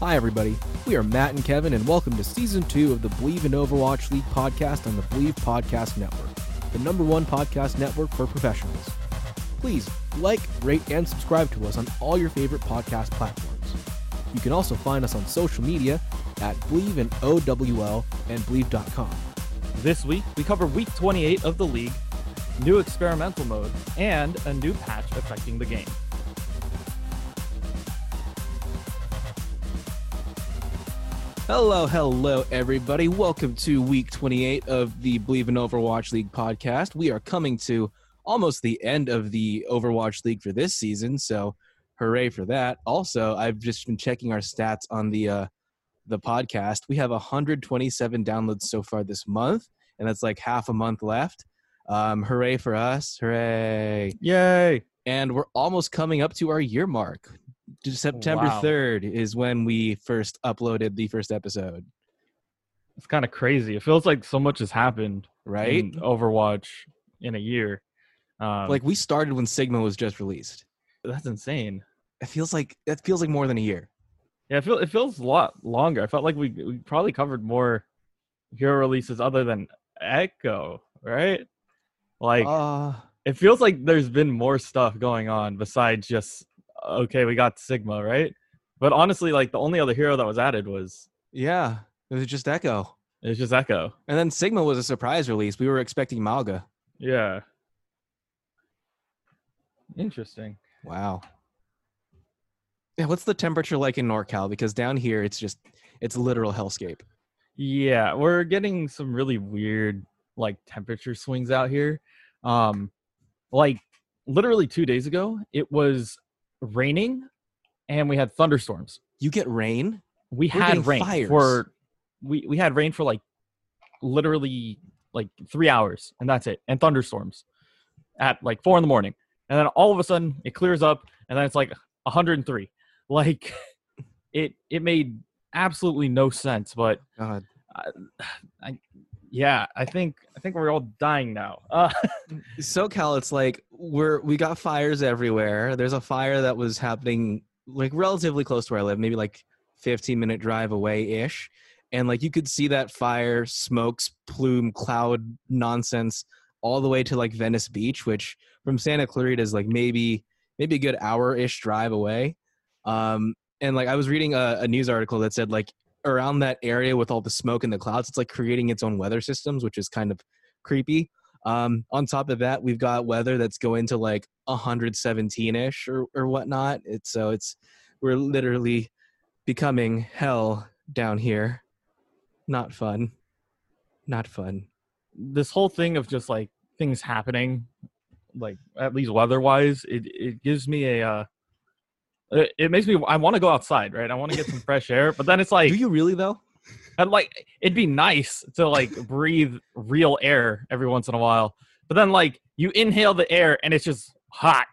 Hi, everybody. We are Matt and Kevin, and welcome to season two of the Believe in Overwatch League podcast on the Believe Podcast Network, the number one podcast network for professionals. Please like, rate, and subscribe to us on all your favorite podcast platforms. You can also find us on social media at Believe in OWL and Believe.com. This week, we cover week 28 of the league, new experimental mode, and a new patch affecting the game. Hello, hello, everybody. Welcome to week 28 of the Believe in Overwatch League podcast. We are coming to almost the end of the Overwatch League for this season, so hooray for that. Also, I've just been checking our stats on the uh, the podcast. We have 127 downloads so far this month, and that's like half a month left. Um, hooray for us! Hooray! Yay! And we're almost coming up to our year mark. September Wow. 3rd is when we first uploaded the first episode, It's kind of crazy. It feels like so much has happened right? in Overwatch in a year. Um, like we started when Sigma was just released. that's insane. It feels like it feels like more than a year. Yeah, it, feel, it feels a lot longer. I felt like we, we probably covered more hero releases other than Echo, right? Like, uh, it feels like there's been more stuff going on besides just okay we got sigma right but honestly like the only other hero that was added was yeah, it was just Echo. it's just echo And then Sigma was a surprise release. We were expecting Malga. yeah interesting Wow. Yeah, what's the temperature like in NorCal? Because down here it's just it's literal hellscape. yeah we're getting some really weird like temperature swings out here um like literally two days ago it was raining and we had thunderstorms You get rain? we We're had rain fires. for we we had rain for like literally like three hours and that's it and thunderstorms at like four in the morning and then all of a sudden it clears up and then it's like 103 like it it made absolutely no sense but God. I, yeah i think i think we're all dying now uh SoCal, it's like we're we got fires everywhere. There's a fire that was happening like relatively close to where I live, maybe like 15 minute drive away ish. And like you could see that fire, smokes, plume, cloud nonsense all the way to like Venice Beach, which from Santa Clarita is like maybe maybe a good hour ish drive away. Um, and like I was reading a, a news article that said like around that area with all the smoke and the clouds, it's like creating its own weather systems, which is kind of creepy. Um, on top of that, we've got weather that's going to like 117 ish or, or whatnot. It's so it's we're literally becoming hell down here. Not fun. Not fun. this whole thing of just like things happening like at least weather wise it, it gives me a uh it, it makes me i want to go outside right i want to get some fresh air but then it's like Do you really though? I'd like it'd be nice to like breathe real air every once in a while but then like you inhale the air and it's just hot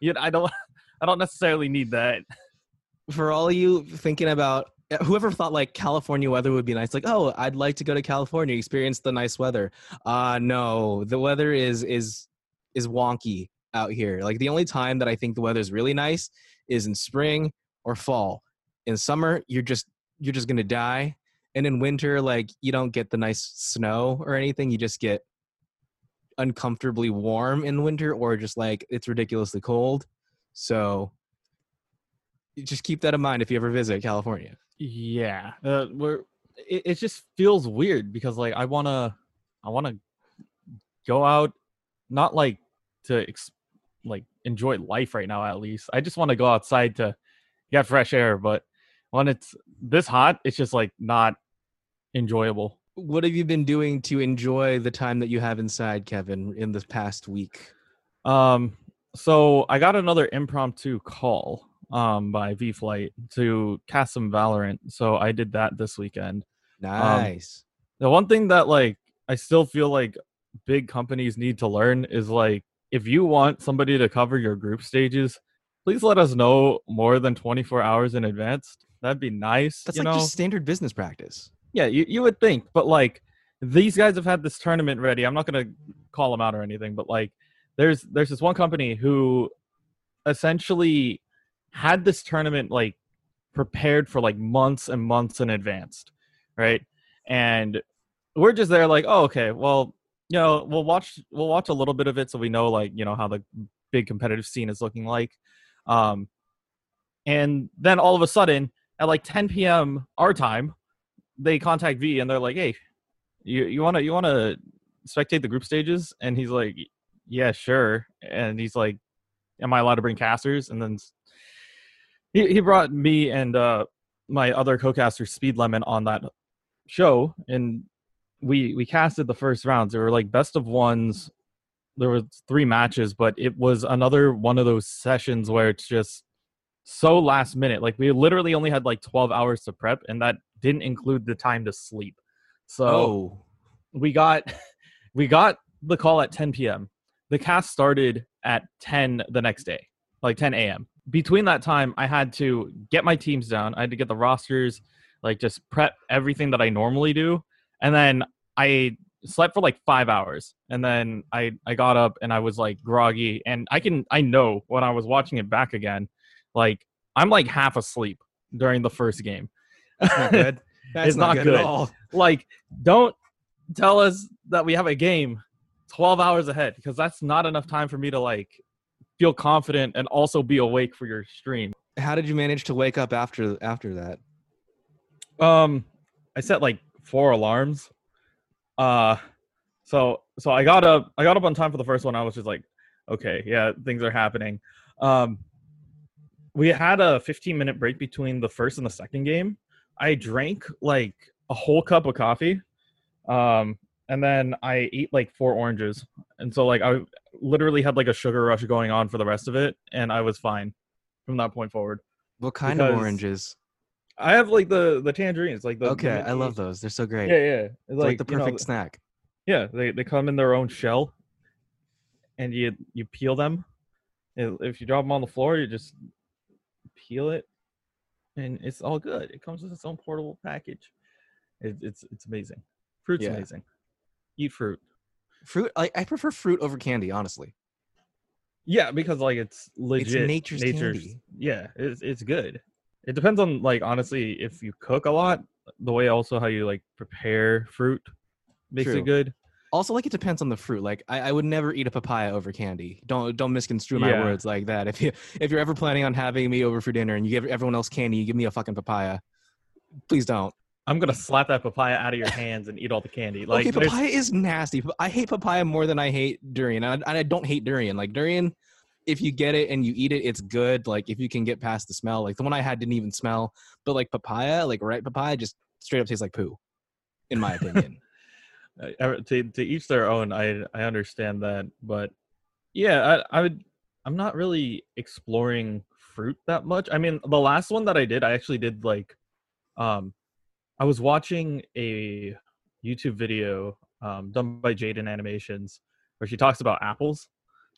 you know, i don't i don't necessarily need that For all you thinking about whoever thought like California weather would be nice, like, oh, I'd like to go to California, experience the nice weather. Uh no, the weather is is is wonky out here. Like the only time that I think the weather is really nice is in spring or fall. In summer, you're just you're just gonna die. And in winter, like you don't get the nice snow or anything. You just get uncomfortably warm in winter or just like it's ridiculously cold. So just keep that in mind if you ever visit California. yeah uh, we're it, it just feels weird because like i want to i want to go out not like to ex- like enjoy life right now at least i just want to go outside to get fresh air but when it's this hot it's just like not enjoyable What have you been doing to enjoy the time that you have inside, Kevin, in this past week? um so i got another impromptu call um by v flight to cast some valorant so i did that this weekend Nice. The one thing that like I still feel like big companies need to learn is like if you want somebody to cover your group stages, please let us know more than 24 hours in advance. That'd be nice. That's you like know? just standard business practice. yeah, you, you would think, but like these guys have had this tournament ready. I'm not gonna call them out or anything, but like there's there's this one company who essentially had this tournament like prepared for like months and months in advance, right? And we're just there like, oh, okay, well, you know, we'll watch we'll watch a little bit of it so we know like you know how the big competitive scene is looking like. Um, and then all of a sudden, at like 10 p.m. our time, they contact V and they're like, "Hey, you you wanna you wanna spectate the group stages?" And he's like, "Yeah, sure." And he's like, "Am I allowed to bring casters?" And then he he brought me and uh, my other co-caster Speed Lemon on that show, and we we casted the first rounds. There were like best of ones. There was three matches, but it was another one of those sessions where it's just so last minute. Like we literally only had like 12 hours to prep, and that didn't include the time to sleep. So Oh, we got we got the call at 10 p.m. The cast started at 10 the next day, like 10 a.m. Between that time, I had to get my teams down. I had to get the rosters, like just prep everything that I normally do, and then I slept for like five hours, and then I I got up and I was like groggy, and I can I know when I was watching it back again, like I'm like half asleep during the first game. that's not good. That's It's not at good. all. like don't tell us that we have a game 12 hours ahead because that's not enough time for me to like feel confident and also be awake for your stream How did you manage to wake up after after that? um i set like four alarms uh so so i got up i got up on time for the first one i was just like okay yeah things are happening um we had a 15 minute break between the first and the second game i drank like a whole cup of coffee um and then i ate like four oranges and so like i literally had like a sugar rush going on for the rest of it and i was fine from that point forward What kind of oranges? i have like the the tangerines like the the Okay, I love those. They're so great. yeah yeah it's It's like, the you know, perfect snack. yeah they, they come in their own shell and you you peel them if you drop them on the floor you just peel it and it's all good it comes with its own portable package it, it's it's amazing fruit's Yeah. amazing eat fruit Fruit. I, I prefer fruit over candy, honestly. yeah because like it's legit It's nature's candy. yeah it's, it's good it depends on like honestly if you cook a lot the way also how you like prepare fruit makes True. it good Also, like it depends on the fruit. Like I, I would never eat a papaya over candy. Don't don't misconstrue my Yeah. words like that. If you if you're ever planning on having me over for dinner and you give everyone else candy, you give me a fucking papaya. Please don't. i'm gonna slap that papaya out of your hands and eat all the candy like okay, papaya is nasty. I hate papaya more than I hate durian. And I, and I don't hate durian. Like durian, if you get it and you eat it, it's good. Like if you can get past the smell. Like the one I had didn't even smell. But like papaya, like ripe papaya, just straight up tastes like poo, in my opinion. Uh, to to each their own. I I understand that, but yeah, I I would. I'm not really exploring fruit that much. I mean, the last one that I did, I actually did like, um, I was watching a YouTube video um done by Jaiden Animations where she talks about apples,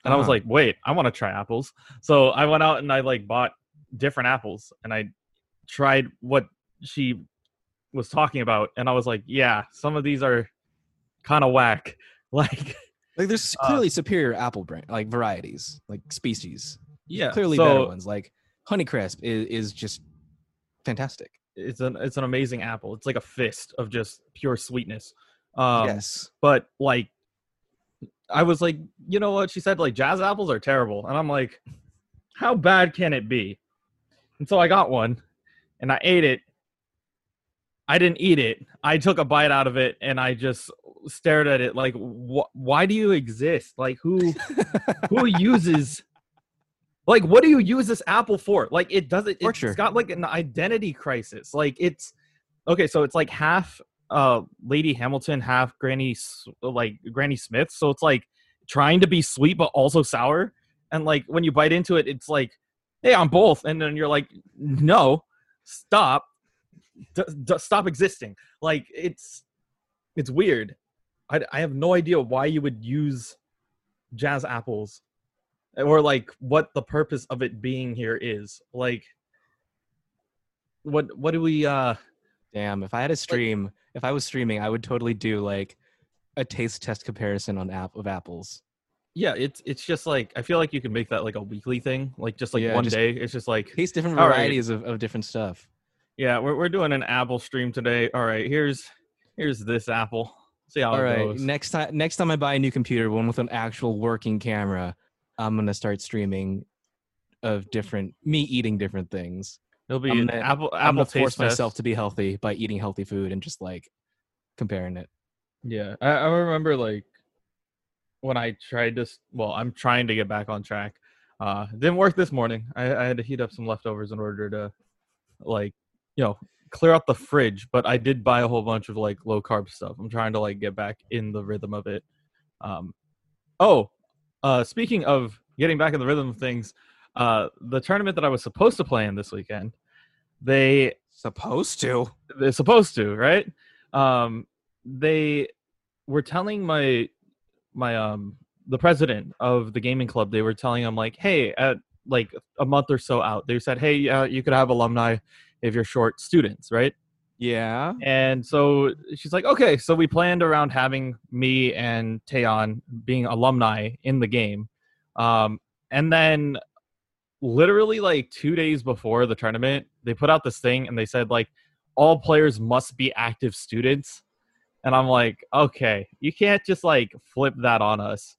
and I was Uh-huh. like, wait, I want to try apples. So I went out and I like bought different apples, and I tried what she was talking about, and I was like, yeah, some of these are kind of whack. Like, Like there's Uh, clearly superior apple brand like varieties, like species. yeah, Clearly so better ones. Like Honeycrisp is, is just fantastic. It's an it's an amazing apple. It's like a fist of just pure sweetness. Um, yes. but like, I was like, you know what? She said like jazz apples are terrible, and I'm like, how bad can it be? And so I got one, and I ate it. I didn't eat it. I took a bite out of it, and I just stared at it like, wh- why do you exist? Like, who? who uses like what do you use this apple for? Like it doesn't it's Torture. got like an identity crisis. Like it's okay so it's like half uh lady hamilton half granny like granny smith. So it's like trying to be sweet but also sour. And like when you bite into it it's like hey i'm both. And then you're like no stop. D- d- stop existing. Like it's it's weird I, I have no idea why you would use jazz apples or like what the purpose of it being here is like what what do we uh Damn, if I had a stream, if I was streaming, I would totally do like a taste test comparison on app of apples. yeah, it's it's just like I feel like you can make that like a weekly thing, like just like Yeah, one just- day. It's just like Taste different All right. varieties of, of different stuff. yeah, we're we're doing an apple stream today. All right, here's here's this apple. See how All it right. goes. Next time, next time I buy a new computer, one with an actual working camera, I'm gonna start streaming of different me eating different things. It'll be I'm an gonna- apple I'm apple gonna taste force myself to be healthy by eating healthy food and just like comparing it. Yeah, I, I remember like when I tried to. Well, I'm trying to get back on track. Uh, didn't work this morning. I, I had to heat up some leftovers in order to, like, you know, clear out the fridge. But I did buy a whole bunch of like low carb stuff. I'm trying to like get back in the rhythm of it. Um, oh, uh, speaking of getting back in the rhythm of things, uh, the tournament that I was supposed to play in this weekend, they Supposed to. they're supposed to right um they were telling my my um the president of the gaming club they were telling him like hey at like a month or so out they said hey yeah you could have alumni if you're short students right Yeah. and so she's like okay so we planned around having me and Taeyon being alumni in the game um and then literally like two days before the tournament they put out this thing and they said like all players must be active students and i'm like okay you can't just like flip that on us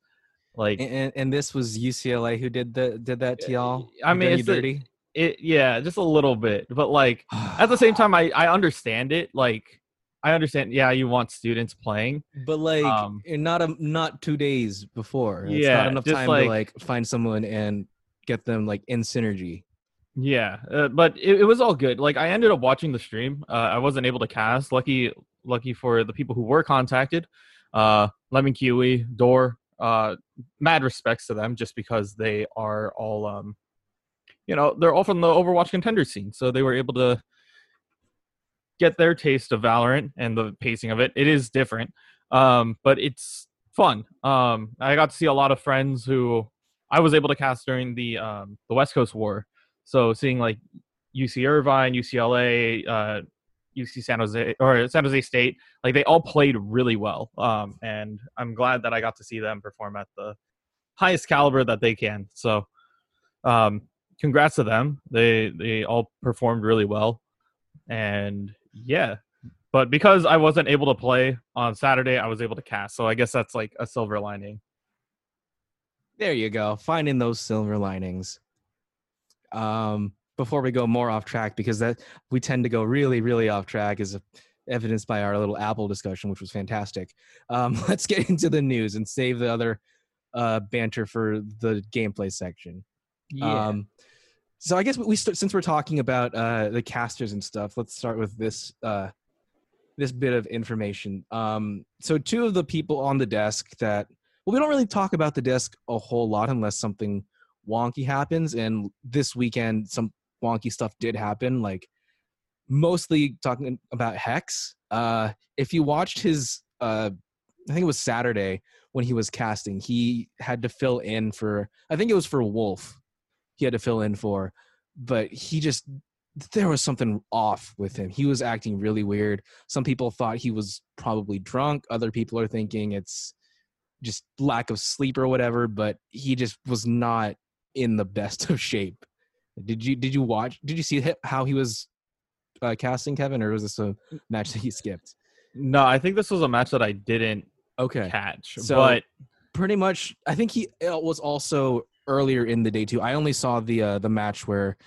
like And, and, this was UCLA who did the did that to y'all. I mean, it's a- dirty. It yeah just a little bit but like at the same time i i understand it like i understand yeah you want students playing But like, Um, not a not two days before. It's Yeah, not enough time like- to like find someone and get them like in synergy. Yeah, uh, but it, it was all good. Like I ended up watching the stream. Uh, I wasn't able to cast. Lucky, lucky for the people who were contacted. Uh, Lemon Kiwi, Door. Uh, mad respects to them, just because they are all, um, you know, they're all from the Overwatch contender scene, so they were able to get their taste of Valorant and the pacing of it. It is different, um, but it's fun. Um, I got to see a lot of friends who I was able to cast during the um, the West Coast War. So seeing like UC Irvine, UCLA, uh, UC San Jose or San Jose State, like they all played really well. Um, and I'm glad that I got to see them perform at the highest caliber that they can. So, um, congrats to them. They they all performed really well, and yeah. But because I wasn't able to play on Saturday, I was able to cast. So I guess that's like a silver lining. There you go. Finding those silver linings. Um, before we go more off track, because that we tend to go really, really off track, is evidenced by our little Apple discussion, which was fantastic. Um, let's get into the news and save the other uh, banter for the gameplay section. Um, so I guess we since we're talking about uh, the casters and stuff, let's start with this uh, this bit of information. Um, so two of the people on the desk that well, we don't really talk about the desk a whole lot unless something wonky happens. And this weekend, some wonky stuff did happen. Like mostly talking about Hex. Uh, if you watched his, uh, I think it was Saturday when he was casting, he had to fill in for. I think it was for Wolf. He had to fill in for, but he just there was something off with him. He was acting really weird. Some people thought he was probably drunk. Other people are thinking it's just lack of sleep or whatever, but he just was not in the best of shape. Did you did you watch did you see how he was uh, casting Kevin or was this a match that he skipped? no, I think this was a match that I didn't Okay. catch, So- but Pretty much I think he it was also earlier in the day too. I only saw the uh, the match where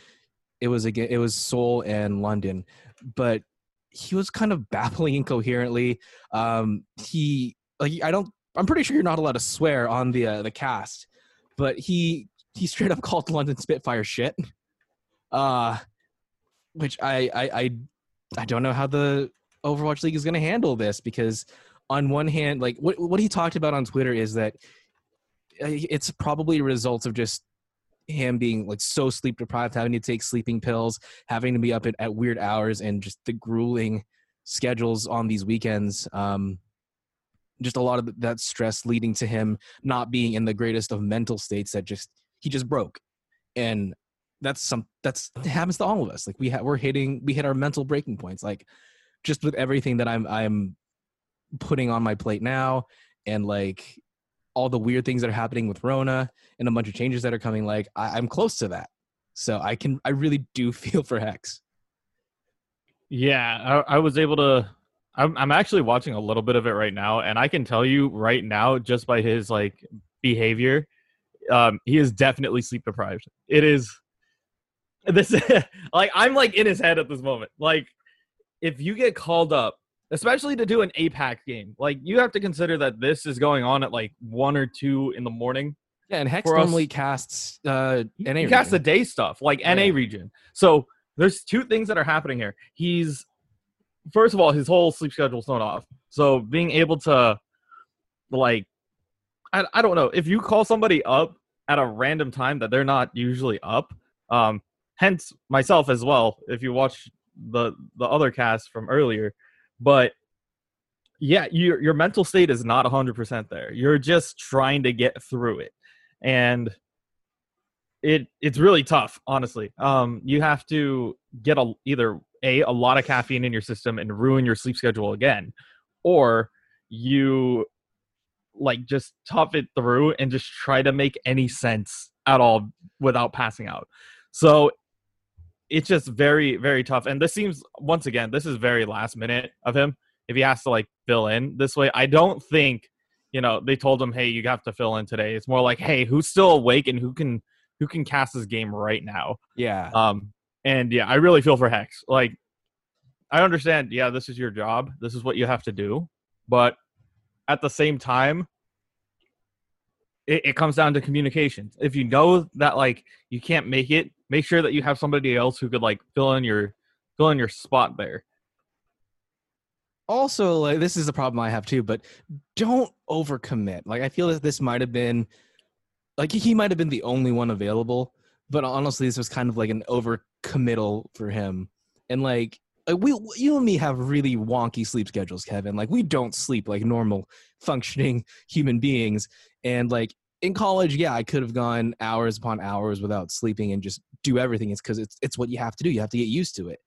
it was again it was Seoul and London, but he was kind of babbling incoherently. Um he like I don't I'm pretty sure you're not allowed to swear on the uh, the cast, but he he straight up called London Spitfire shit. Uh which I I I, I don't know how the Overwatch League is going to handle this because on one hand, like what what he talked about on Twitter is that it's probably a result of just him being like so sleep deprived, having to take sleeping pills, having to be up at, at weird hours, and just the grueling schedules on these weekends. Um, just a lot of that stress leading to him not being in the greatest of mental states. That just he just broke, and that's some that's happens to all of us. Like we ha- we're hitting we hit our mental breaking points. Like just with everything that I'm I'm putting on my plate now and like all the weird things that are happening with Rona and a bunch of changes that are coming, like I, I'm close to that. So I can, I really do feel for Hex. Yeah, I, I was able to. I'm, I'm actually watching a little bit of it right now, and I can tell you right now, just by his like behavior, um, he is definitely sleep deprived. It is this like I'm like in his head at this moment. Like, if you get called up, especially to do an APAC game, like you have to consider that this is going on at like one or two in the morning. Yeah, and Hex normally casts uh, NA. He casts the day stuff, like NA region. So there's two things that are happening here. He's first of all, his whole sleep schedule's thrown off. So being able to like I, I don't know, if you call somebody up at a random time that they're not usually up, um, hence myself as well, if you watch the the other cast from earlier. But yeah, your your mental state is not 100% there. You're just trying to get through it. And it it's really tough, honestly. Um you have to get a either a a lot of caffeine in your system and ruin your sleep schedule again or you like just tough it through and just try to make any sense at all without passing out. So it's just very very tough. And this seems once again this is very last minute of him if he has to like fill in this way. I don't think you know they told him hey you have to fill in today. It's more like hey who's still awake and who can who can cast this game right now? Yeah. um and yeah i really feel for hex. Like i understand yeah this is your job. This is what you have to do. But at the same time it, it comes down to communications. If you know that like you can't make it make sure that you have somebody else who could like fill in your fill in your spot there. Also like this is a problem i have too but don't overcommit. Like i feel that this might have been like he might have been the only one available but honestly this was kind of like an overcommittal for him. And like like, we you and me have really wonky sleep schedules kevin. Like we don't sleep like normal functioning human beings. And like in college yeah i could have gone hours upon hours without sleeping and just do everything. It's because it's it's what you have to do. You have to get used to it.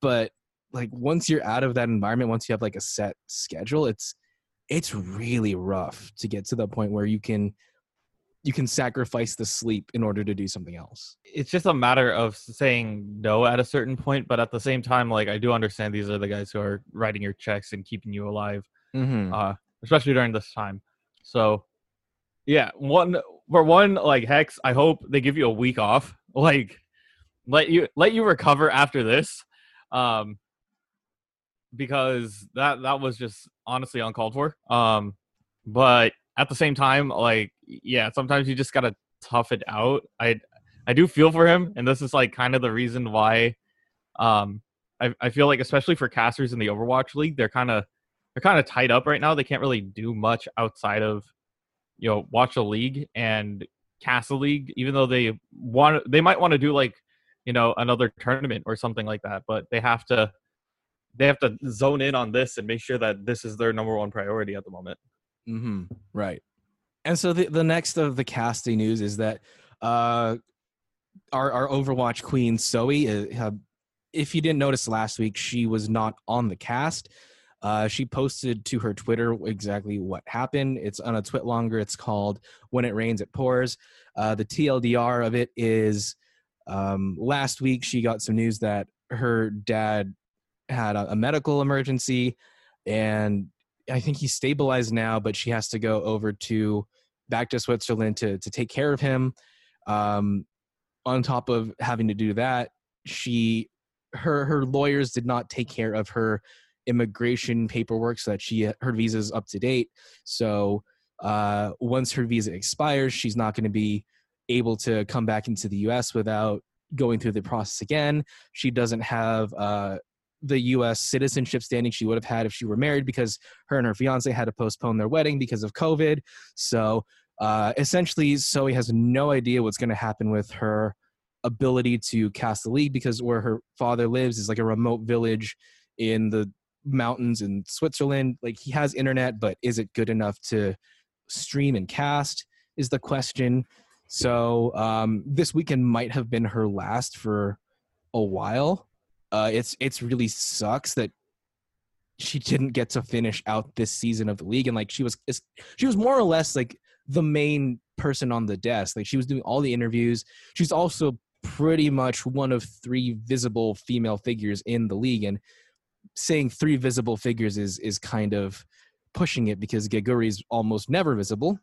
But like once you're out of that environment once you have like a set schedule it's it's really rough to get to the point where you can you can sacrifice the sleep in order to do something else. It's just a matter of saying no at a certain point but at the same time like i do understand these are the guys who are writing your checks and keeping you alive mm-hmm. uh especially during this time. So yeah one for one like hex i hope they give you a week off. Like let you let you recover after this um because that that was just honestly uncalled for. Um but at the same time like yeah sometimes you just gotta tough it out. I i do feel for him and this is like kind of the reason why um i, I feel like especially for casters in the overwatch league they're kind of they're kind of tied up right now. They can't really do much outside of you know watch a league and cast a league even though they want they might want to do like you know another tournament or something like that but they have to they have to zone in on this and make sure that this is their number one priority at the moment Mm-hmm. Right. And so the, the next of the casting news is that uh, our our Overwatch queen Zoe, uh, if you didn't notice last week, she was not on the cast. Uh, she posted to her Twitter exactly what happened. It's on a TwitLonger. It's called "When It Rains, It Pours." Uh, the TLDR of it is um, last week she got some news that her dad had a, a medical emergency, and I think he's stabilized now, but she has to go over to back to Switzerland to to take care of him. Um, on top of having to do that, she her her lawyers did not take care of her immigration paperwork so that she her visa's up to date. So uh, once her visa expires, she's not going to be able to come back into the U.S. without going through the process again. She doesn't have uh, the U.S. citizenship standing she would have had if she were married because her and her fiance had to postpone their wedding because of COVID. So uh, essentially, Zoe has no idea what's going to happen with her ability to cast the league because where her father lives is like a remote village in the mountains in Switzerland. Like he has internet, but is it good enough to stream and cast? Is the question. So um, this weekend might have been her last for a while. Uh, it's it's really sucks that she didn't get to finish out this season of the league and like she was she was more or less like the main person on the desk. Like she was doing all the interviews. She's also pretty much one of three visible female figures in the league, and saying three visible figures is is kind of pushing it because Geguri is almost never visible.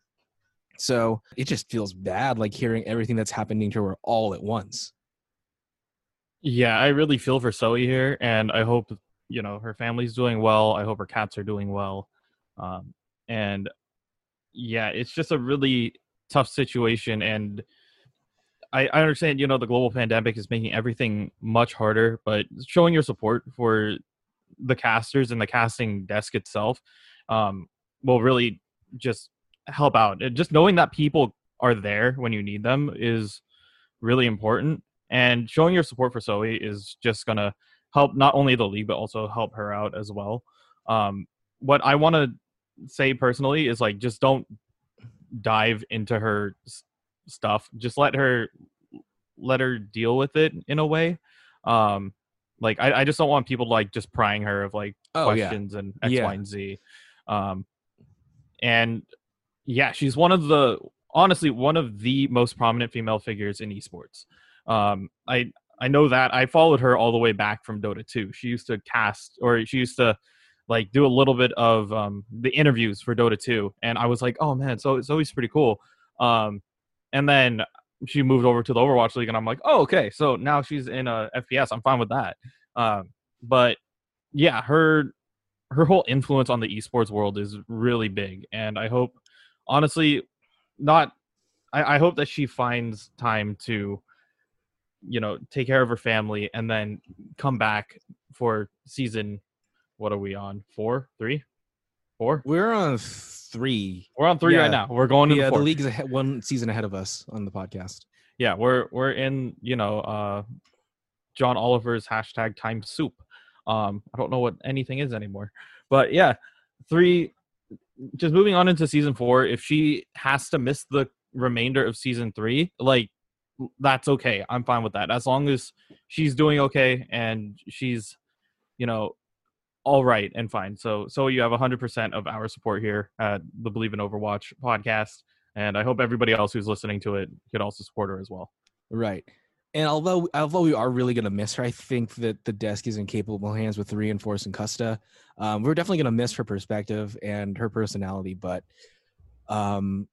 So it just feels bad, like hearing everything that's happening to her all at once. Yeah, I really feel for Zoe here, and I hope you know her family's doing well. I hope her cats are doing well, um, and yeah, it's just a really tough situation. And I, I understand, you know, the global pandemic is making everything much harder, but showing your support for the casters and the casting desk itself um, will really just help out. Just knowing that people are there when you need them is really important. And showing your support for Zoe is just going to help not only the league, but also help her out as well. Um, what I want to say personally is like, just don't dive into her s- stuff. Just let her let her deal with it in a way. Um, like I, I just don't want people like just prying her of like Oh, yeah. questions and X, Y, Yeah. and Z. Um, and yeah, she's one of the honestly one of the most prominent female figures in esports. Um, I I know that I followed her all the way back from Dota 2. She used to cast or she used to like do a little bit of um, the interviews for Dota 2, and I was like, oh man, so it's always pretty cool. Um, and then she moved over to the Overwatch League, and I'm like, oh okay, so now she's in a FPS. I'm fine with that. Um, but yeah, her her whole influence on the esports world is really big, and I hope, honestly, not. I, I hope that she finds time to, you know, take care of her family and then come back for season. What are we on? Four, three, four? We're on three. We're on three Yeah. right now. We're going to Yeah, the the fourth. league's ahead, one season ahead of us on the podcast. yeah we're we're in you know uh john oliver's hashtag time soup um i don't know what anything is anymore but yeah three just moving on into season four if she has to miss the remainder of season three like that's okay i'm fine with that as long as she's doing okay and she's you know all right and fine so so you have 100% of our support here at the believe in overwatch podcast and i hope everybody else who's listening to it could also support her as well Right. And although although we are really gonna miss her, I think that the desk is in capable hands with reinforce and Custa. Um, we're definitely gonna miss her perspective and her personality, but um,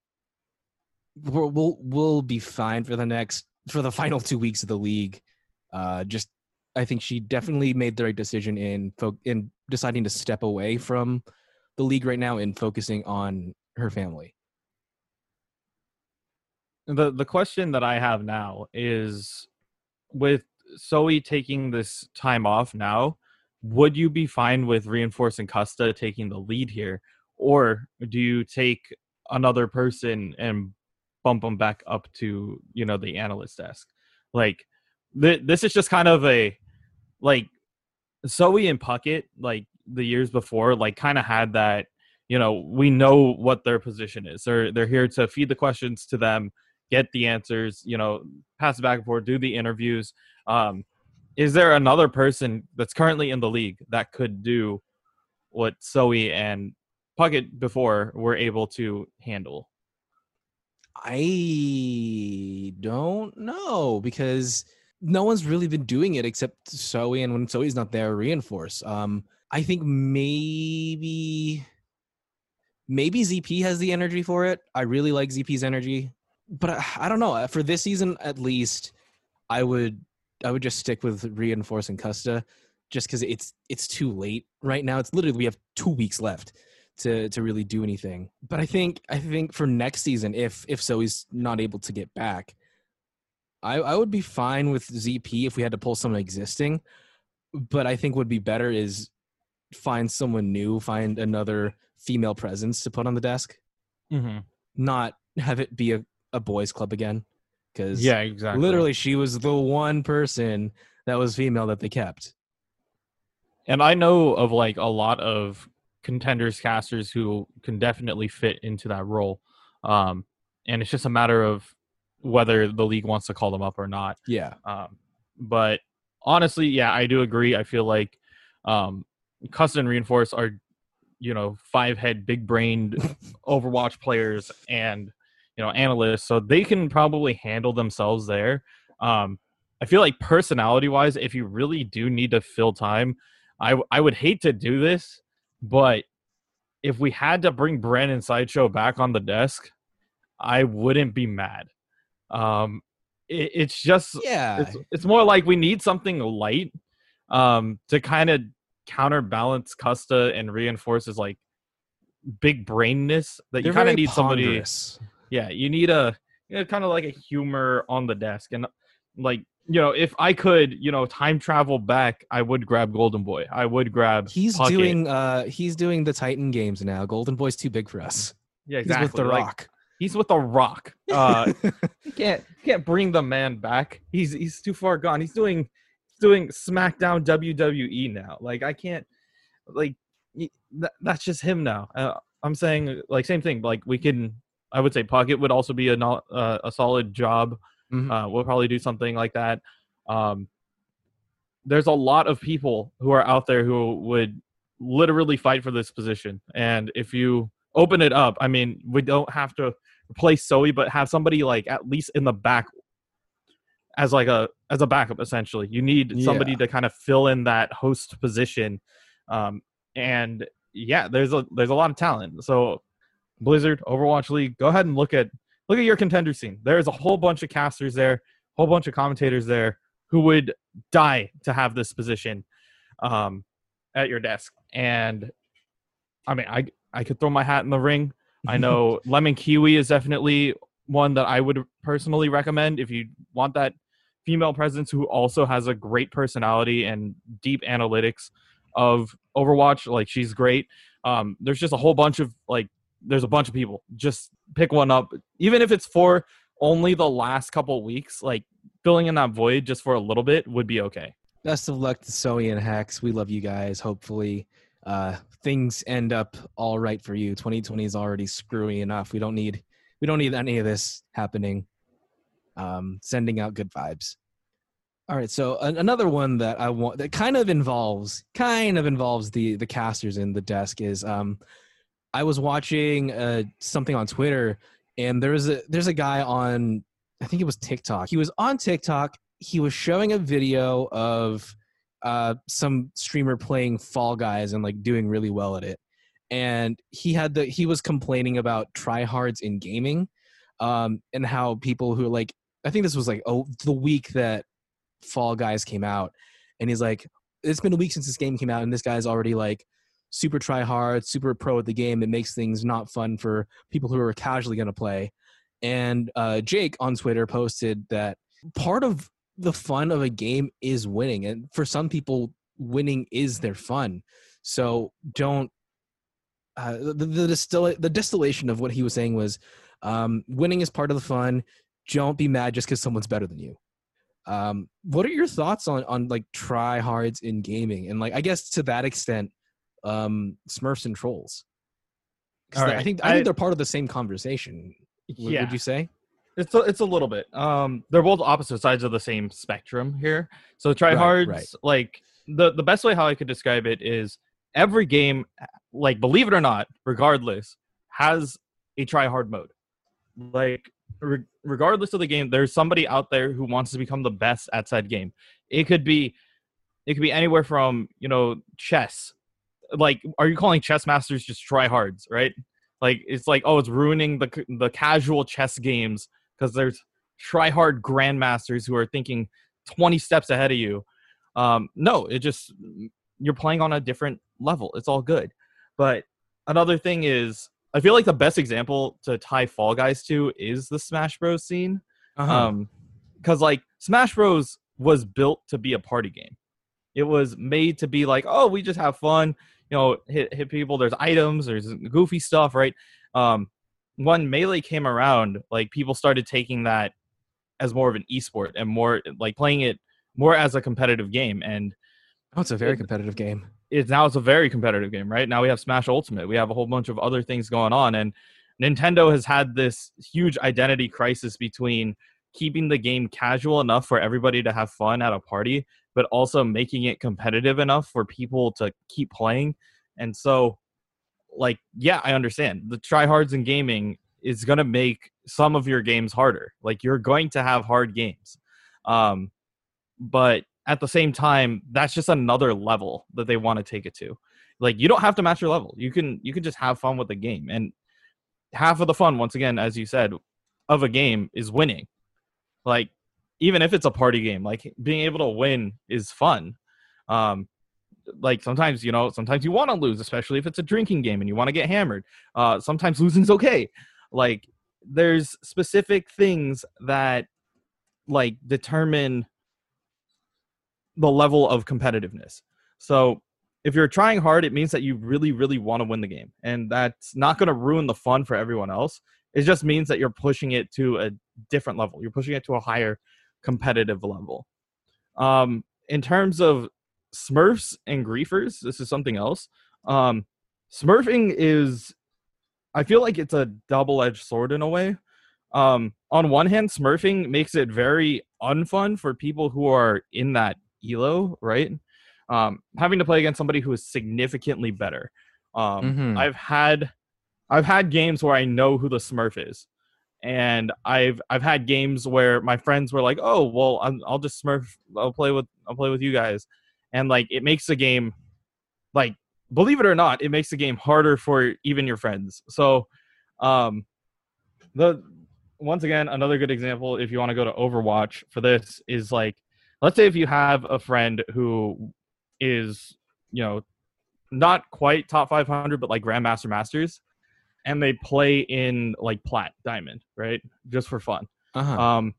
we'll we'll, we'll be fine for the next for the final two weeks of the league. Uh, just I think she definitely made the right decision in fo- in deciding to step away from the league right now and focusing on her family. the the question that I have now is with Zoe taking this time off now, would you be fine with reinforcing Custa taking the lead here, or do you take another person and bump them back up to you know the analyst desk? Like th- this is just kind of a like Zoe and Puckett like the years before like kind of had that you know we know what their position is they're they're here to feed the questions to them get the answers, you know, pass it back and forth, do the interviews. Um, is there another person that's currently in the league that could do what Zoe and Puckett before were able to handle? I don't know because no one's really been doing it except Zoe, and when Zoe's not there, reinforce. Um, I think maybe maybe ZP has the energy for it. I really like ZP's energy, but I, I don't know. For this season, at least, I would I would just stick with reinforce and Custa, just because it's it's too late right now. It's literally we have two weeks left to to really do anything. But I think I think for next season, if if Zoe's not able to get back, I I would be fine with ZP if we had to pull someone existing. But I think would be better is find someone new, find another female presence to put on the desk, Mm-hmm. not have it be a, a boys club again. Because Yeah, exactly. literally she was the one person that was female that they kept. and I know of like a lot of contenders casters who can definitely fit into that role. Um, and it's just a matter of whether the league wants to call them up or not. Yeah. Um, but honestly, yeah, I do agree. I feel like um, Custa and Reinforce are, you know, five head, big brained Overwatch players, and you know analysts, so they can probably handle themselves there. Um, I feel like personality wise, if you really do need to fill time, I I would hate to do this, but if we had to bring Brandon Sideshow back on the desk, I wouldn't be mad. Um, it, it's just Yeah. it's it's more like we need something light um to kind of counterbalance Custa and reinforce his like big brainness that They're you kind of need somebody ponderous. yeah you need a you know, kind of like a humor on the desk and like you know if i could you know time travel back i would grab Goldenboy i would grab He's Puckett. doing uh he's doing the Titan games now. Goldenboy's too big for us. yeah exactly. He's with the like, rock. he's with the rock uh can't you can't bring the man back. He's he's too far gone. He's doing doing smackdown wwe now. Like i can't like that, that's just him now. Uh, i'm saying like same thing. Like we can i would say Puckett would also be a not uh, a solid job. Mhm. uh, we'll probably do something like that. Um there's a lot of people who are out there who would literally fight for this position. And if you open it up i mean we don't have to replace Zoe, but have somebody like at least in the back as like a as a backup essentially. You need somebody Yeah. to kind of fill in that host position. Um and yeah, there's a there's a lot of talent. So Blizzard, Overwatch League, go ahead and look at look at your contender scene. There's a whole bunch of casters there, whole bunch of commentators there who would die to have this position um at your desk. And I mean, I I could throw my hat in the ring. I know Lemon Kiwi is definitely one that I would personally recommend if you want that female presence who also has a great personality and deep analytics of Overwatch. Like she's great. Um, there's just a whole bunch of like there's a bunch of people. Just pick one up, even if it's for only the last couple weeks. Like filling in that void just for a little bit would be okay. Best of luck to Zoe and Hex. We love you guys. Hopefully, uh, things end up all right for you. 2020 is already screwy enough. We don't need we don't need any of this happening. Um, sending out good vibes. All right, so an- another one that I want that kind of involves kind of involves the the casters in the desk is um, I was watching uh, something on Twitter and there's a there's a guy on I think it was TikTok. He was on TikTok. He was showing a video of uh, some streamer playing Fall Guys and like doing really well at it. And he had the he was complaining about tryhards in gaming, um, and how people who like I think this was like oh the week that Fall Guys came out, and he's like it's been a week since this game came out, and this guy's already like super try hard, super pro at the game. It makes things not fun for people who are casually going to play. And uh, Jake on Twitter posted that part of the fun of a game is winning, and for some people, winning is their fun. So don't. Uh, the the, distill- the distillation of what he was saying was, um, winning is part of the fun. Don't be mad just because someone's better than you. Um, what are your thoughts on on like try hards in gaming, and like I guess to that extent, um, Smurfs and trolls? I think I I- think they're part of the same conversation. W- Would you say? It's a, it's a little bit. Um, they're both opposite sides of the same spectrum here. So tryhards, right. like the the best way how I could describe it is every game, like believe it or not, regardless, has a tryhard mode. Like re- regardless of the game, there's somebody out there who wants to become the best at said game. It could be, it could be anywhere from you know chess. Like, are you calling chess masters just tryhards, right? Like it's like oh, it's ruining the the casual chess games because there's try-hard grandmasters who are thinking 20 steps ahead of you. Um, no, it just you're playing on a different level. It's all good. But another thing is, I feel like the best example to tie Fall Guys to is the Smash Bros. scene. Uh-huh. Um, because like Smash Bros. was built to be a party game. It was made to be like, oh, we just have fun. You know, hit hit people. There's items. There's goofy stuff, right? Um, when melee came around, like people started taking that as more of an esport and more like playing it more as a competitive game. And oh, it's a very it- competitive game. it's now it's a very competitive game, right? Now we have Smash Ultimate. We have a whole bunch of other things going on, and Nintendo has had this huge identity crisis between keeping the game casual enough for everybody to have fun at a party, but also making it competitive enough for people to keep playing. And so, like, yeah, I understand the tryhards in gaming is going to make some of your games harder. Like you're going to have hard games. Um, but at the same time, that's just another level that they want to take it to. Like you don't have to match your level. You can you can just have fun with the game. And half of the fun, once again, as you said, of a game is winning. Like even if it's a party game, like being able to win is fun. Um, like sometimes you know sometimes you want to lose especially if it's a drinking game and you want to get hammered. Uh sometimes losing's okay. Like there's specific things that like determine the level of competitiveness. So if you're trying hard it means that you really really want to win the game and that's not going to ruin the fun for everyone else. It just means that you're pushing it to a different level. You're pushing it to a higher competitive level. Um in terms of Smurfs and griefers. This is something else. Um, Smurfing is, I feel like it's a double edged sword in a way. Um, on one hand, Smurfing makes it very unfun for people who are in that elo, right? Um, having to play against somebody who is significantly better. Um, Mhm. I've had, I've had games where I know who the Smurf is, and I've I've had games where my friends were like, "Oh, well, I'm, I'll just Smurf. I'll play with I'll play with you guys," and like it makes the game, like believe it or not, it makes the game harder for even your friends. So, um, the once again another good example if you want to go to Overwatch for this is like, let's say if you have a friend who is you know not quite top 500 but like grandmaster masters and they play in like plat diamond right just for fun Uh-huh. um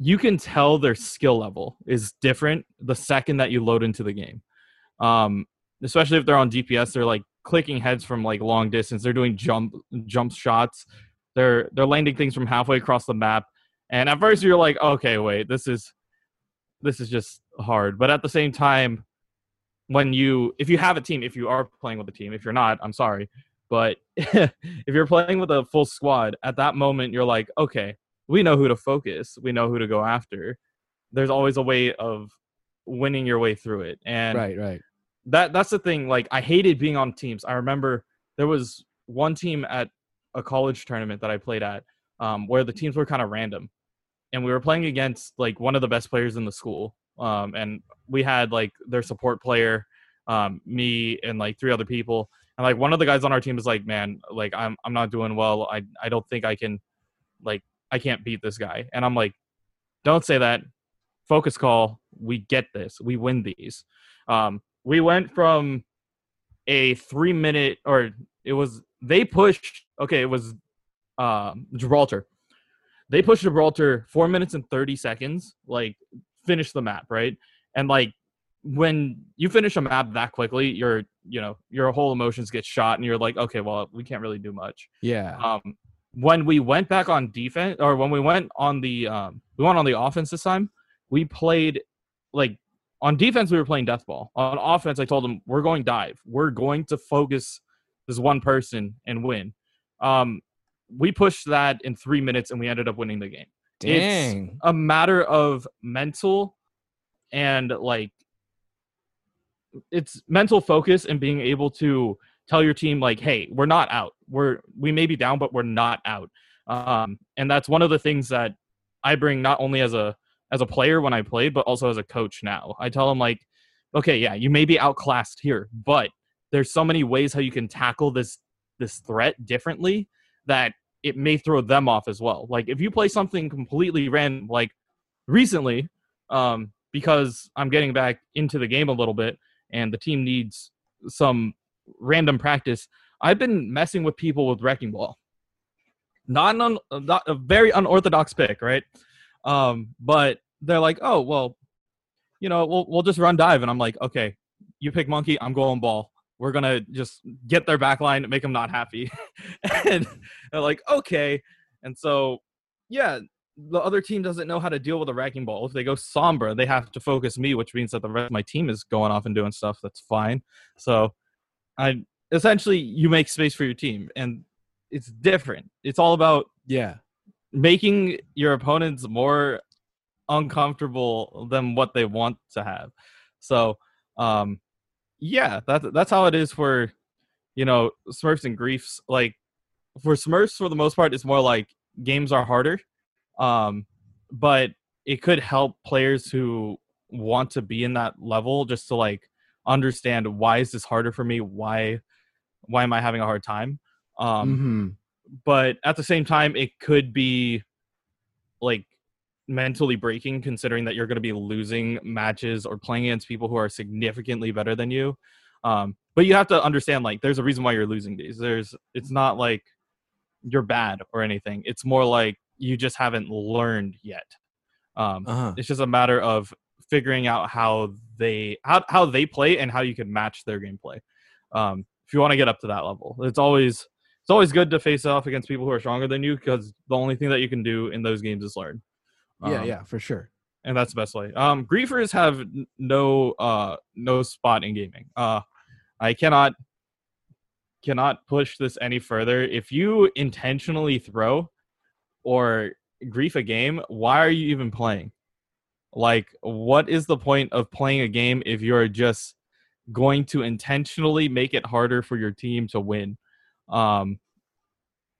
you can tell their skill level is different the second that you load into the game. Um especially if they're on dps they're like clicking heads from like long distance. They're doing jump jump shots. They're they're landing things from halfway across the map. And at first you're like okay wait this is this is just hard. But at the same time when you if you have a team if you are playing with a team if you're not i'm sorry but if you're playing with a full squad at that moment you're like okay we know who to focus we know who to go after. There's always a way of winning your way through it. And right, right. that that's the thing like i hated being on teams. I remember there was one team at a college tournament that i played at um, where the teams were kind of random. And we were playing against like one of the best players in the school. Um, and we had like their support player um, me and like three other people. And like one of the guys on our team was like man like i'm i'm not doing well. I i don't think i can like i can't beat this guy. And i'm like don't say that. Focus call. We get this. We win these. Um we went from a three minute or it was they pushed okay it was um gibraltar. They pushed gibraltar four minutes and 30 seconds like finish the map right? And like when you finish a map that quickly your you know your whole emotions get shot and you're like okay well we can't really do much. Yeah. um when we went back on defense or when we went on the um we went on the offense this time we played like on defense we were playing death ball. On offense i told them we're going dive. We're going to focus this one person and win. Um we pushed that in three minutes and we ended up winning the game. Dang. a matter of mental and like it's mental focus and being able to tell your team like hey we're not out we're we may be down but we're not out. Um and that's one of the things that i bring not only as a as a player when i played but also as a coach now. I tell them like okay yeah you may be outclassed here but there's so many ways how you can tackle this this threat differently that it may throw them off as well. Like if you play something completely random like recently um because i'm getting back into the game a little bit and the team needs some random practice i've been messing with people with wrecking ball. Not an un, not a very unorthodox pick right? Um but they're like oh well you know we'll, we'll just run dive. And i'm like okay you pick monkey i'm going ball. We're gonna just get their back line make them not happy. And they're like okay. And so yeah the other team doesn't know how to deal with a wrecking ball. If they go sombra they have to focus me which means that the rest of my team is going off and doing stuff. That's fine. So i essentially you make space for your team and it's different it's all about Yeah. making your opponents more uncomfortable than what they want to have. So, um, yeah, that's that's how it is for you know Smurfs and Griefs. Like for Smurfs for the most part, it's more like games are harder. Um, but it could help players who want to be in that level just to like understand why is this harder for me? Why why am I having a hard time? Um, Mhm. but at the same time it could be like mentally breaking considering that you're going to be losing matches or playing against people who are significantly better than you um, but you have to understand like there's a reason why you're losing these there's it's not like you're bad or anything it's more like you just haven't learned yet um, Uh-huh. it's just a matter of figuring out how they how, how they play and how you can match their gameplay um, if you want to get up to that level. It's always it's always good to face off against people who are stronger than you because the only thing that you can do in those games is learn. Yeah, Um, yeah, for sure. and that's the best way. Um griefers have no uh no spot in gaming. Uh i cannot cannot push this any further. If you intentionally throw or grief a game why are you even playing? Like what is the point of playing a game if you're just going to intentionally make it harder for your team to win um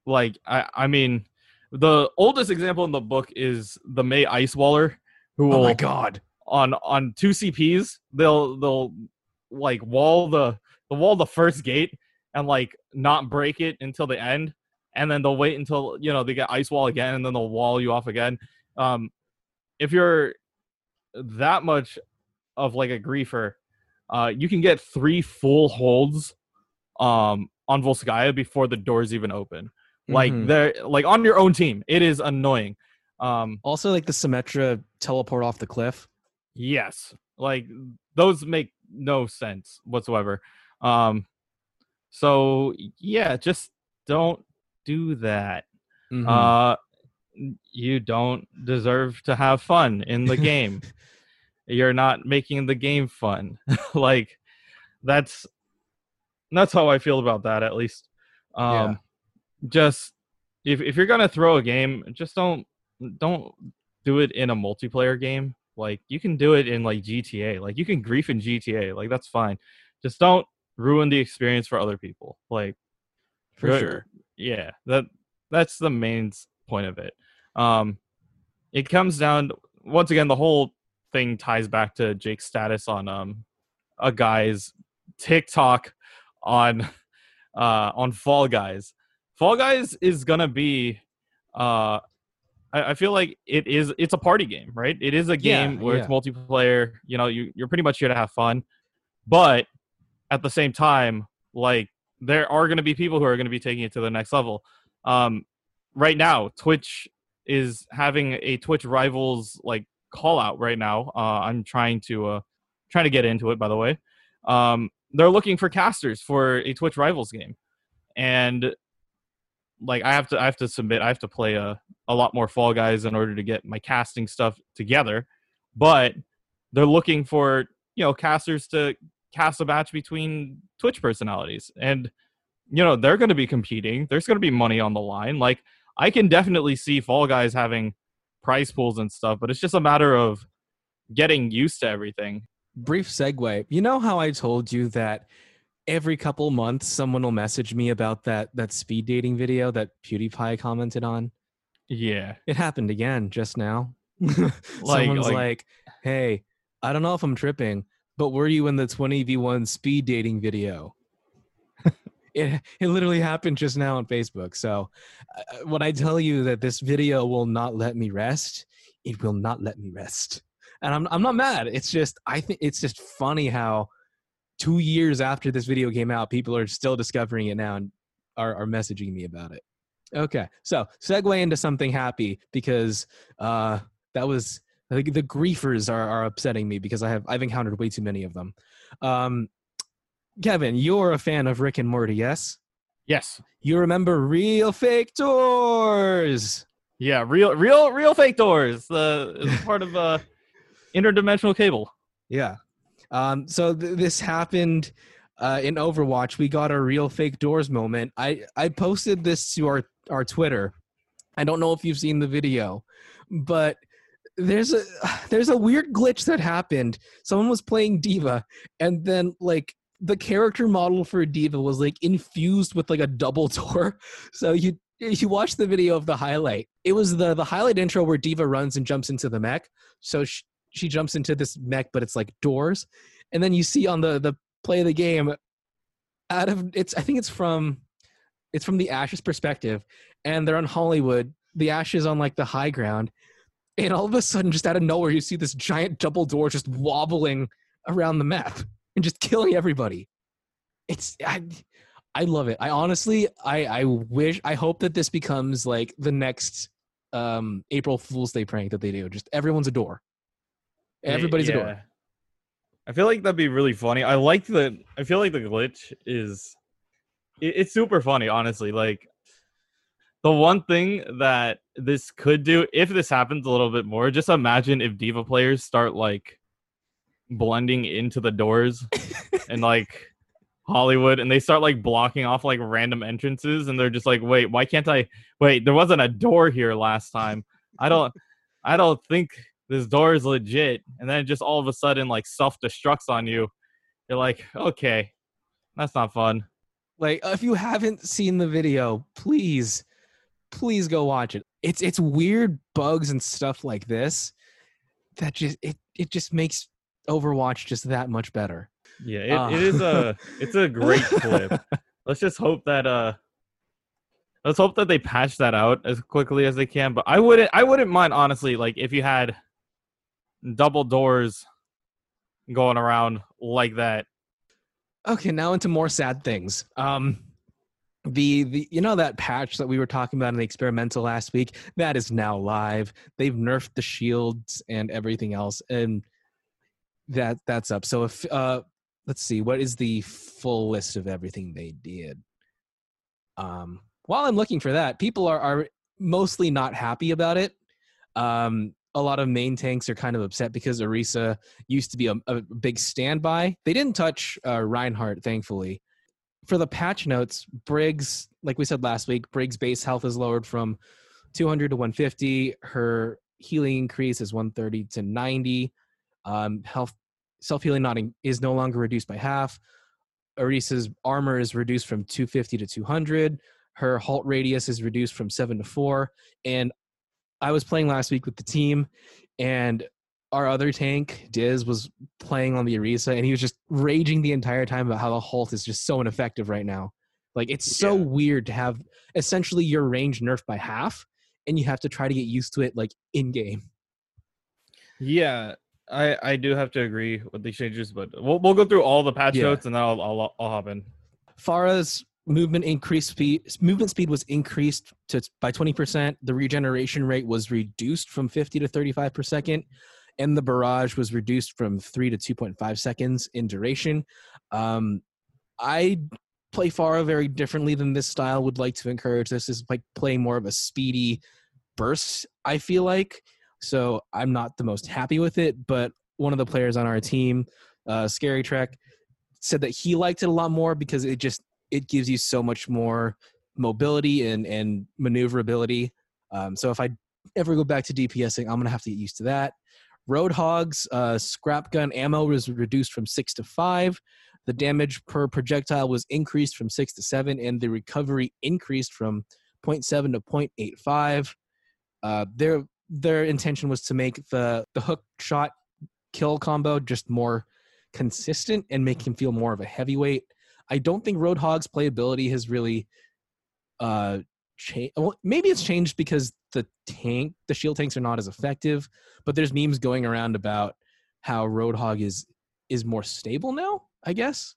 like i i mean the oldest example in the book is the Mei ice waller who will Oh my god. on on two CPs, they'll they'll like wall the the wall the first gate and like not break it until the end, and then they'll wait until you know they get ice wall again, and then they'll wall you off again. Um, if you're that much of like a griefer, uh, you can get three full holds um on Volskaya before the doors even open. Like Mhm. they're like on your own team. It is annoying. Um, also like the Symmetra teleport off the cliff. Yes. Like those make no sense whatsoever. Um so yeah, just don't do that. Mhm. Uh you don't deserve to have fun in the game. You're not making the game fun. like that's that's how I feel about that at least. Um Yeah. just if if you're going to throw a game, just don't don't do it in a multiplayer game. Like you can do it in like GTA. Like you can grief in GTA. Like that's fine. Just don't ruin the experience for other people. Like for Right. sure. yeah, that that's the main point of it. Um, it comes down once again. The whole thing ties back to Jake's status on um a guy's TikTok on uh on Fall Guys. Fall Guys is gonna be uh. I I feel like it is. It's a party game, right? It is a Yeah, game where it's multiplayer. You know, you you're pretty much here to have fun, but at the same time, like there are to be people who are to be taking it to the next level. Um, right now, Twitch is having a Twitch rivals like call out right now. Uh, I'm trying to uh, trying to get into it. By the way, um, they're looking for casters for a Twitch rivals game, and like I have to I have to submit. I have to play a a lot more Fall Guys in order to get my casting stuff together. But they're looking for you know casters to cast a match between Twitch personalities, and you know they're going to be competing. There's going to be money on the line. Like I can definitely see Fall Guys having prize pools and stuff, but it's just a matter of getting used to everything. Brief segue. You know how I told you that every couple months someone will message me about that that speed dating video that PewDiePie commented on? Yeah, It happened again just now. Like- Someone's like- like, "Hey, I don't know if I'm tripping, but were you in the 20v1 speed dating video?" It it literally happened just now on Facebook. So, uh, when I tell you that this video will not let me rest, it will not let me rest. And I'm I'm not mad. It's just I think it's just funny how 2 years after this video came out, people are still discovering it now and are are messaging me about it. Okay, so segue into something happy because uh, that was think the griefers are, are upsetting me because I have I've encountered way too many of them. Um, Kevin, you're a fan of Rick and Morty, yes? yes, You remember real fake doors? yeah. Real, real, real fake doors. The it's part of uh, interdimensional cable. Yeah. Um, so th- this happened uh, in Overwatch. We got a real fake doors moment. I I posted this to our our Twitter. I don't know if you've seen the video, but there's a there's a weird glitch that happened. Someone was playing D.Va, and then like the character model for D.Va was like infused with like a double door. So you you watch the video of the highlight. It was the the highlight intro where D.Va runs and jumps into the mech. So she, she jumps into this mech, but it's like doors, and then you see on the the play of the game, out of it's I think it's from it's from the Ashe's perspective, and they're on Hollywood. The Ashe's on like the high ground, and all of a sudden, just out of nowhere, you see this giant double door just wobbling around the map and just killing everybody. It's I, I love it. I honestly, I, I wish, I hope that this becomes like the next um April Fool's Day prank that they do. Just everyone's a door. Everybody's yeah. a door. I feel like that'd be really funny. I like the. I feel like the glitch is. It, it's super funny, honestly. Like the one thing that this could do, if this happens a little bit more, just imagine if D.Va players start like blending into the doors and like Hollywood and they start like blocking off like random entrances and they're just like, wait, why can't I wait, there wasn't a door here last time. I don't I don't think this door is legit. And then just all of a sudden like self destructs on you. You're like, okay, that's not fun. Like uh, if you haven't seen the video, please, please go watch it. It's it's weird bugs and stuff like this that just it it just makes Overwatch just that much better. Yeah, it, Uh. it is a it's a great clip. Let's just hope that uh let's hope that they patch that out as quickly as they can. But I wouldn't I wouldn't mind honestly, like if you had double doors going around like that. Okay, now into more sad things. Um the the you know that patch that we were talking about in the experimental last week that is now live. They've nerfed the shields and everything else and that that's up. So if uh let's see what is the full list of everything they did. Um while I'm looking for that, people are are mostly not happy about it. Um a lot of main tanks are kind of upset because Orisa used to be a, a big standby. They didn't touch uh, Reinhardt, thankfully. For the patch notes, Brig's, like we said last week, Brig's base health is lowered from 200 to 150. Her healing increase is 130 to 90. Um, health self healing not in, is no longer reduced by half. Orisa's armor is reduced from 250 to 200. Her halt radius is reduced from seven to four. And I was playing last week with the team, and our other tank, Diz, was playing on the Orisa, and he was just raging the entire time about how the halt is just so ineffective right now. Like it's so Yeah. weird to have essentially your range nerfed by half, and you have to try to get used to it like in game. Yeah, I I do have to agree with these changes, but we'll we'll go through all the patch Yeah. notes and then I'll I'll I'll hop in. Pharah's movement increased speed movement speed was increased to by 20%. The regeneration rate was reduced from 50 to 35 per second, and the barrage was reduced from 3 to 2.5 seconds in duration. Um, I play Pharah very differently than this style would like to encourage. This is like playing more of a speedy burst, I feel like. So I'm not the most happy with it, but one of the players on our team, uh, Scary Trek, said that he liked it a lot more because it just it gives you so much more mobility and and maneuverability. Um, so if I ever go back to DPSing, I'm gonna have to get used to that. Roadhog's uh, scrap gun ammo was reduced from six to five. The damage per projectile was increased from six to seven, and the recovery increased from 0.7 to 0.85. Uh, their their intention was to make the the hook shot kill combo just more consistent and make him feel more of a heavyweight. I don't think Roadhog's playability has really uh changed. Well, maybe it's changed because the tank, the shield tanks are not as effective. But there's memes going around about how Roadhog is is more stable now. I guess.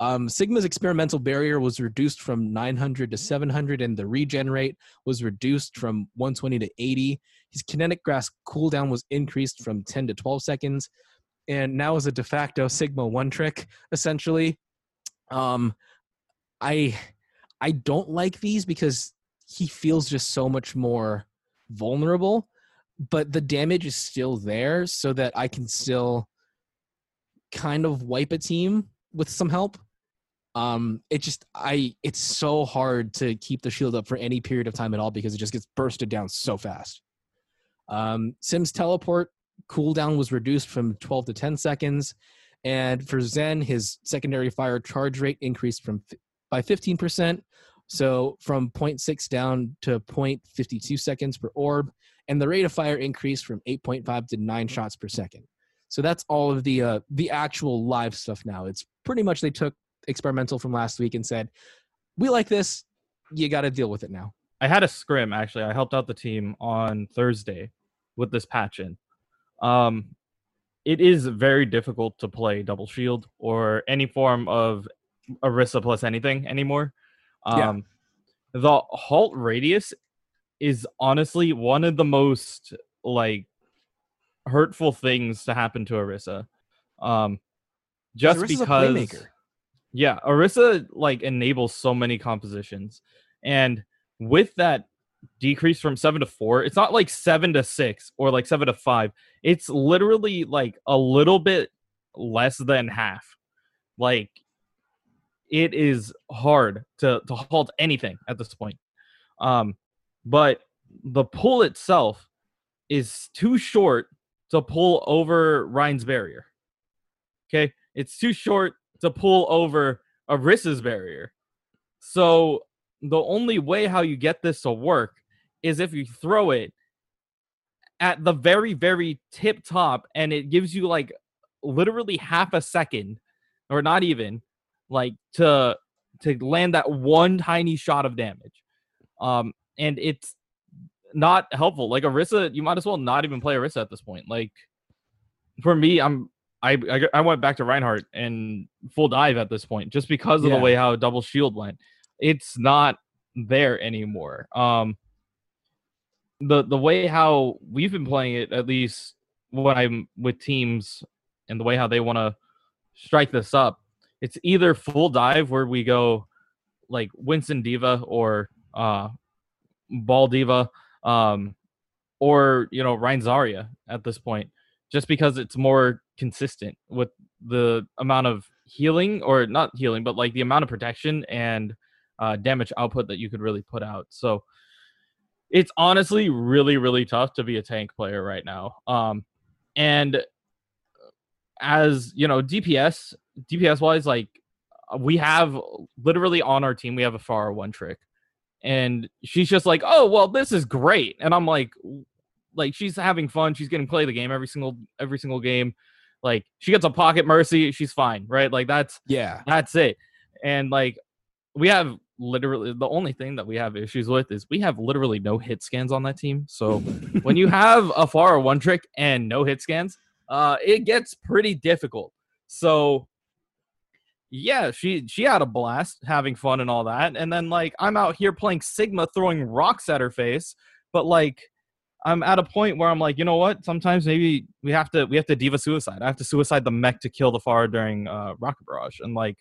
Um, Sigma's experimental barrier was reduced from 900 to 700, and the regenerate was reduced from 120 to 80. His kinetic grasp cooldown was increased from 10 to 12 seconds, and now is a de facto Sigma one trick essentially. Um, I I don't like these because he feels just so much more vulnerable, but the damage is still there, so that I can still kind of wipe a team with some help. Um, it just I it's so hard to keep the shield up for any period of time at all because it just gets bursted down so fast. Um, Sym's teleport cooldown was reduced from 12 to 10 seconds, And for Zen, his secondary fire charge rate increased from by 15%, so from 0.6 down to 0.52 seconds per orb, and the rate of fire increased from 8.5 to 9 shots per second. So that's all of the uh, the actual live stuff now. It's pretty much they took experimental from last week and said, "We like this. You got to deal with it now." I had a scrim actually. I helped out the team on Thursday with this patch in. Um, it is very difficult to play double shield or any form of Orisa plus anything anymore. Um, Yeah. The halt radius is honestly one of the most like hurtful things to happen to Orisa. Um, just because. Yeah, Orisa like enables so many compositions, and with that decrease from seven to four, it's not like seven to six or like seven to five. It's literally like a little bit less than half. Like it is hard to to halt anything at this point. Um, but the pull itself is too short to pull over Rein's barrier. Okay, it's too short to pull over Orisa's barrier. So the only way how you get this to work is if you throw it at the very very tip top and it gives you like literally half a second or not even like to to land that one tiny shot of damage. Um and it's not helpful. Like orisa you might as well not even play orisa at this point. Like for me i'm I, I I went back to Reinhardt and full dive at this point just because of Yeah. the way how double shield went. It's not there anymore. Um, the the way how we've been playing it, at least when I'm with teams, and the way how they want to strike this up, it's either full dive where we go like Winston D.Va or uh, Ball D.Va, um, or you know Rein Zarya at this point, just because it's more consistent with the amount of healing or not healing, but like the amount of protection and uh, damage output that you could really put out. So it's honestly really really tough to be a tank player right now. Um, and as you know, DPS DPS wise, like we have literally on our team, we have a far one trick, and she's just like, oh well, this is great, and I'm like, like she's having fun, she's getting play the game every single every single game. Like she gets a pocket mercy, she's fine, right? Like that's Yeah. that's it. And like we have literally the only thing that we have issues with is we have literally no hit scans on that team. So when you have a far one trick and no hit scans, uh it gets pretty difficult. So yeah, she she had a blast having fun and all that. And then like I'm out here playing Sigma throwing rocks at her face, but like I'm at a point where I'm like, you know what? Sometimes maybe we have to we have to D.Va suicide. I have to suicide the mech to kill the far during uh, Rocket Barrage, and like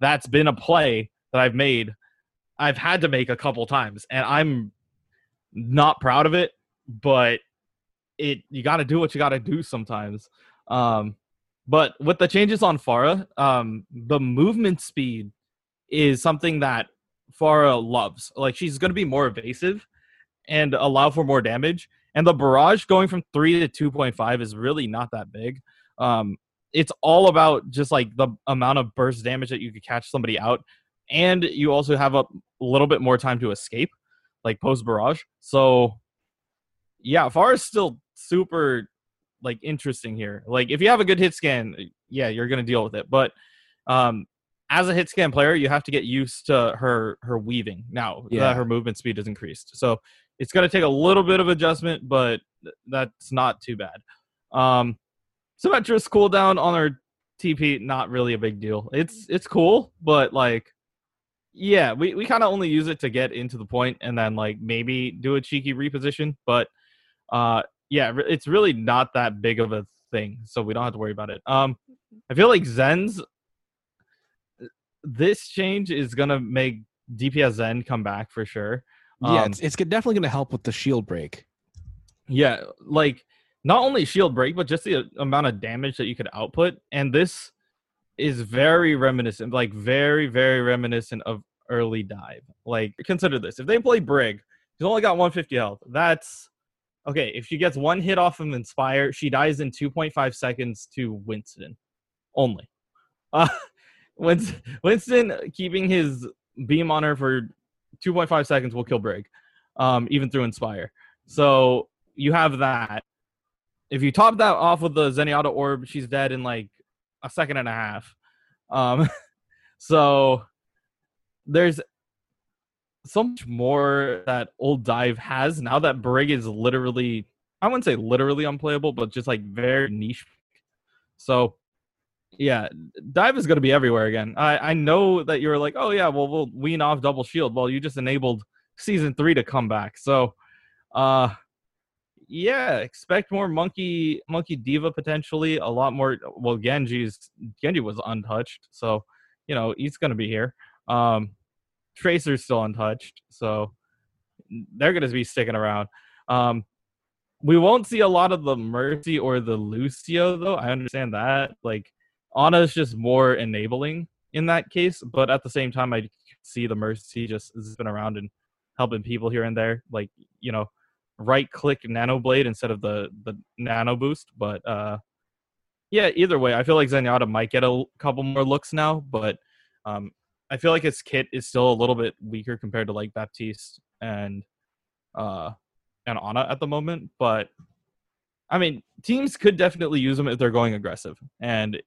that's been a play that I've made. I've had to make a couple times, and I'm not proud of it, but it you got to do what you got to do sometimes. Um, but with the changes on Pharah, um, the movement speed is something that Pharah loves. Like she's going to be more evasive and allow for more damage. And the barrage going from three to 2.5 is really not that big. Um, it's all about just like the amount of burst damage that you could catch somebody out. And you also have a little bit more time to escape, like post barrage. So, yeah, Far is still super like interesting here. Like if you have a good hit scan, yeah, you're gonna deal with it. But um, as a hit scan player, you have to get used to her her weaving now Yeah. that her movement speed is increased. So it's gonna take a little bit of adjustment, but that's not too bad. Um, Symmetra's cooldown on her TP, not really a big deal. It's it's cool, but like, yeah, we, we kind of only use it to get into the point and then like maybe do a cheeky reposition. But uh, yeah, it's really not that big of a thing, so we don't have to worry about it. Um, I feel like Zen's this change is gonna make DPS Zen come back for sure. Yeah, Um, it's, it's definitely going to help with the shield break. Yeah, like not only shield break, but just the uh, amount of damage that you could output. And this is very reminiscent, like very, very reminiscent of early dive. Like consider this: if they play Brig, she's only got 150 health. That's okay. If she gets one hit off of Inspire, she dies in 2.5 seconds to Winston. only. Uh, Winston, Winston keeping his beam on her for 2.5 seconds will kill Brig, um, even through Inspire. So you have that. If you top that off with the Zenyatta orb, she's dead in like a second and a half. Um, so there's so much more that old dive has now that Brig is literally I wouldn't say literally unplayable, but just like very niche. So yeah, dive is going to be everywhere again. I I know that you're like, oh yeah, well we'll wean off double shield. Well, you just enabled season three to come back. So, uh, yeah, expect more monkey monkey D.Va potentially. A lot more. Well, Genji's Genji was untouched, so you know he's going to be here. Um, Tracer's still untouched, so they're going to be sticking around. Um, we won't see a lot of the Mercy or the Lucio though. I understand that. Like Ana is just more enabling in that case, but at the same time, I see the Mercy just zipping around and helping people here and there. Like you know, right click Nano Blade instead of the the Nano Boost. But uh, yeah, either way, I feel like Zenyatta might get a couple more looks now, but um, I feel like his kit is still a little bit weaker compared to like Baptiste and uh and Ana at the moment. But I mean, teams could definitely use him if they're going aggressive, and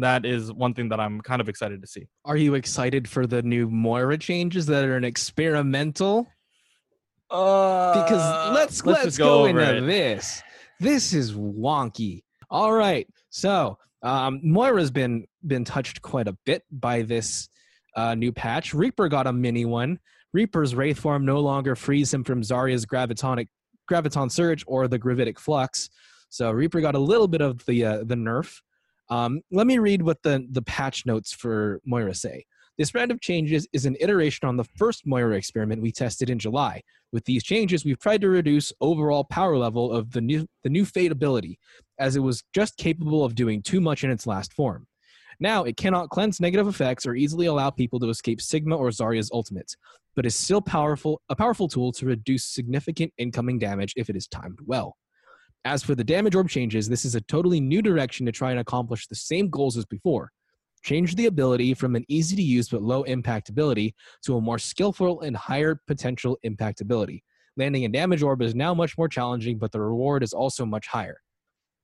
that is one thing that I'm kind of excited to see. Are you excited for the new Moira changes that are an experimental? Uh, because let's let's, let's go, go into it. this. This is wonky. All right, so um, Moira's been been touched quite a bit by this uh, new patch. Reaper got a mini one. Reaper's Wraith form no longer frees him from Zarya's gravitonic graviton surge or the gravitic flux. So Reaper got a little bit of the uh, the nerf. Um, let me read what the the patch notes for Moira say. This round of changes is an iteration on the first Moira experiment we tested in July. With these changes, we've tried to reduce overall power level of the new the new Fade ability, as it was just capable of doing too much in its last form. Now, it cannot cleanse negative effects or easily allow people to escape Sigma or Zarya's ultimates, but is still powerful a powerful tool to reduce significant incoming damage if it is timed well. As for the damage orb changes, this is a totally new direction to try and accomplish the same goals as before. Change the ability from an easy to use but low impact ability to a more skillful and higher potential impact ability. Landing a damage orb is now much more challenging, but the reward is also much higher.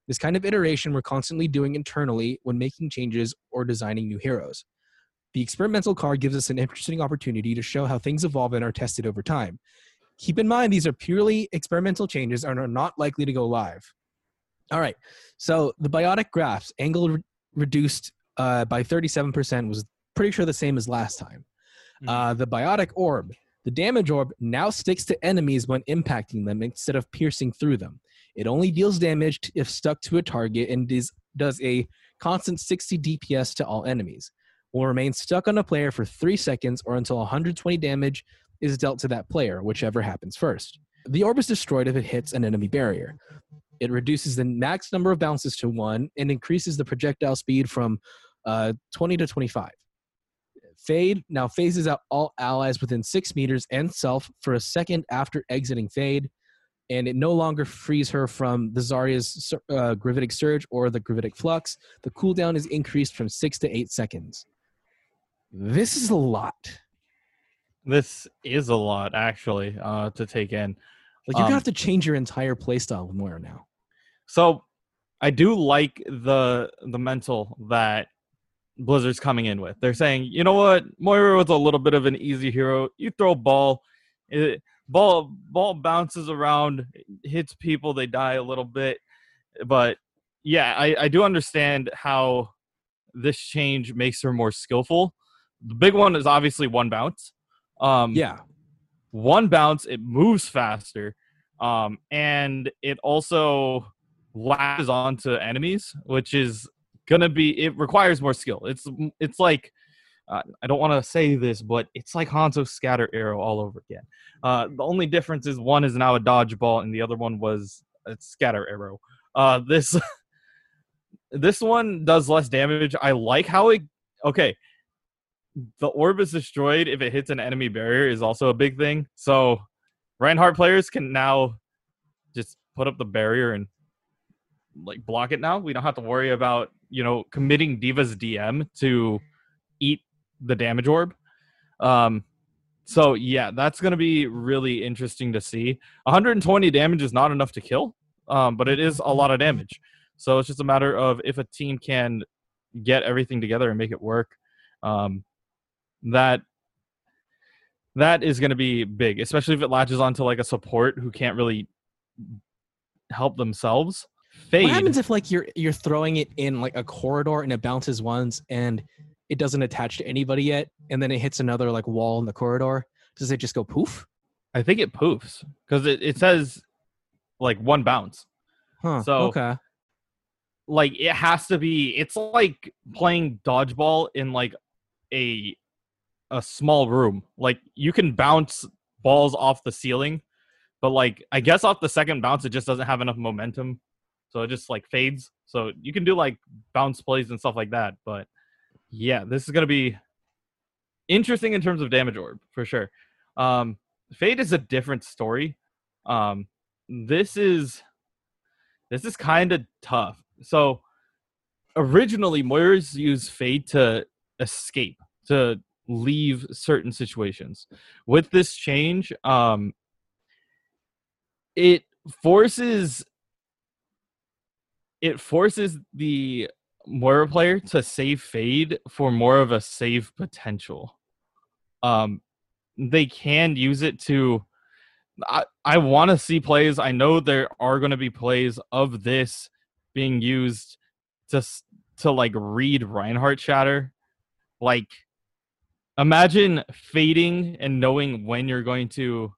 This kind of iteration we're constantly doing internally when making changes or designing new heroes. The experimental card gives us an interesting opportunity to show how things evolve and are tested over time. Keep in mind, these are purely experimental changes and are not likely to go live. All right, so the biotic grasp, angle re- reduced uh, by 37%, was pretty sure the same as last time. Mm-hmm. Uh, the biotic orb, the damage orb now sticks to enemies when impacting them instead of piercing through them. It only deals damage if stuck to a target and is, does a constant 60 DPS to all enemies. Will remain stuck on a player for 3 seconds or until 120 damage is dealt to that player, whichever happens first. The orb is destroyed if it hits an enemy barrier. It reduces the max number of bounces to 1 and increases the projectile speed from uh, 20 to 25. Fade now phases out all allies within 6 meters and self for a second after exiting Fade and it no longer frees her from the Zarya's uh, gravitic surge or the gravitic flux. The cooldown is increased from six to eight seconds. This is a lot. This is a lot, actually, uh, to take in. Like you're um, gonna have to change your entire playstyle with Moira now. So, I do like the the mental that Blizzard's coming in with. They're saying, you know what, Moira was a little bit of an easy hero. You throw ball, it, ball ball bounces around, hits people, they die a little bit. But yeah, I, I do understand how this change makes her more skillful. The big one is obviously one bounce. Um, yeah, one bounce, it moves faster, um, and it also latches onto enemies, which is gonna be. It requires more skill. It's it's like uh, I don't want to say this, but it's like Hanzo's scatter arrow all over again. Uh, the only difference is one is now a dodgeball and the other one was a scatter arrow. Uh, this this one does less damage. I like how it. Okay, the orb is destroyed if it hits an enemy barrier is also a big thing. So Reinhardt players can now just put up the barrier and like block it now. We don't have to worry about you know, committing D.Va's DM to eat the damage orb. Um, so yeah, that's going to be really interesting to see. 120 damage is not enough to kill, um, but it is a lot of damage. So it's just a matter of if a team can get everything together and make it work. Um, that that is going to be big, especially if it latches onto like a support who can't really help themselves. Fade. What happens if like you're you're throwing it in like a corridor and it bounces once and it doesn't attach to anybody yet, and then it hits another like wall in the corridor? Does it just go poof? I think it poofs because it, it says like one bounce. Huh. So- okay. Like it has to be. It's like playing dodgeball in like a a small room. Like you can bounce balls off the ceiling, but like I guess off the second bounce, it just doesn't have enough momentum, so it just like fades. So you can do like bounce plays and stuff like that. But yeah, this is gonna be interesting in terms of damage orb for sure. Um, Fade is a different story. Um, this is this is kind of tough. So originally, Moira's used Fade to escape, to leave certain situations. With this change, um, it forces it forces the Moira player to save Fade for more of a save potential. Um, they can use it to. I, I want to see plays. I know there are going to be plays of this being used to to like read Reinhardt shatter. Like, imagine fading and knowing when you're going to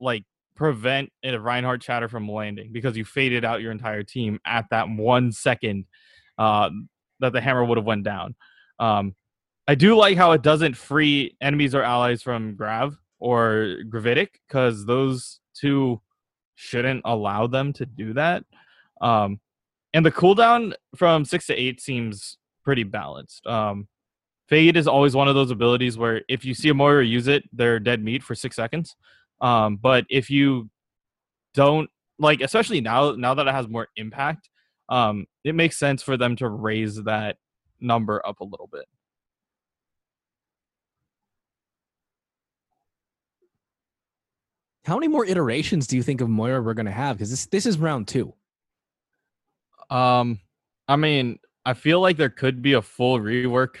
like prevent a Reinhardt shatter from landing because you faded out your entire team at that one second uh, that the hammer would have went down. Um, I do like how it doesn't free enemies or allies from Grav or Gravitic because those two shouldn't allow them to do that. Um, and the cooldown from six to eight seems pretty balanced. Um, Fade is always one of those abilities where if you see a Moira use it, they're dead meat for six seconds. Um, but if you don't like, especially now, now that it has more impact, um, it makes sense for them to raise that number up a little bit. How many more iterations do you think of Moira we're gonna have? Because this this is round two. Um, I mean, I feel like there could be a full rework.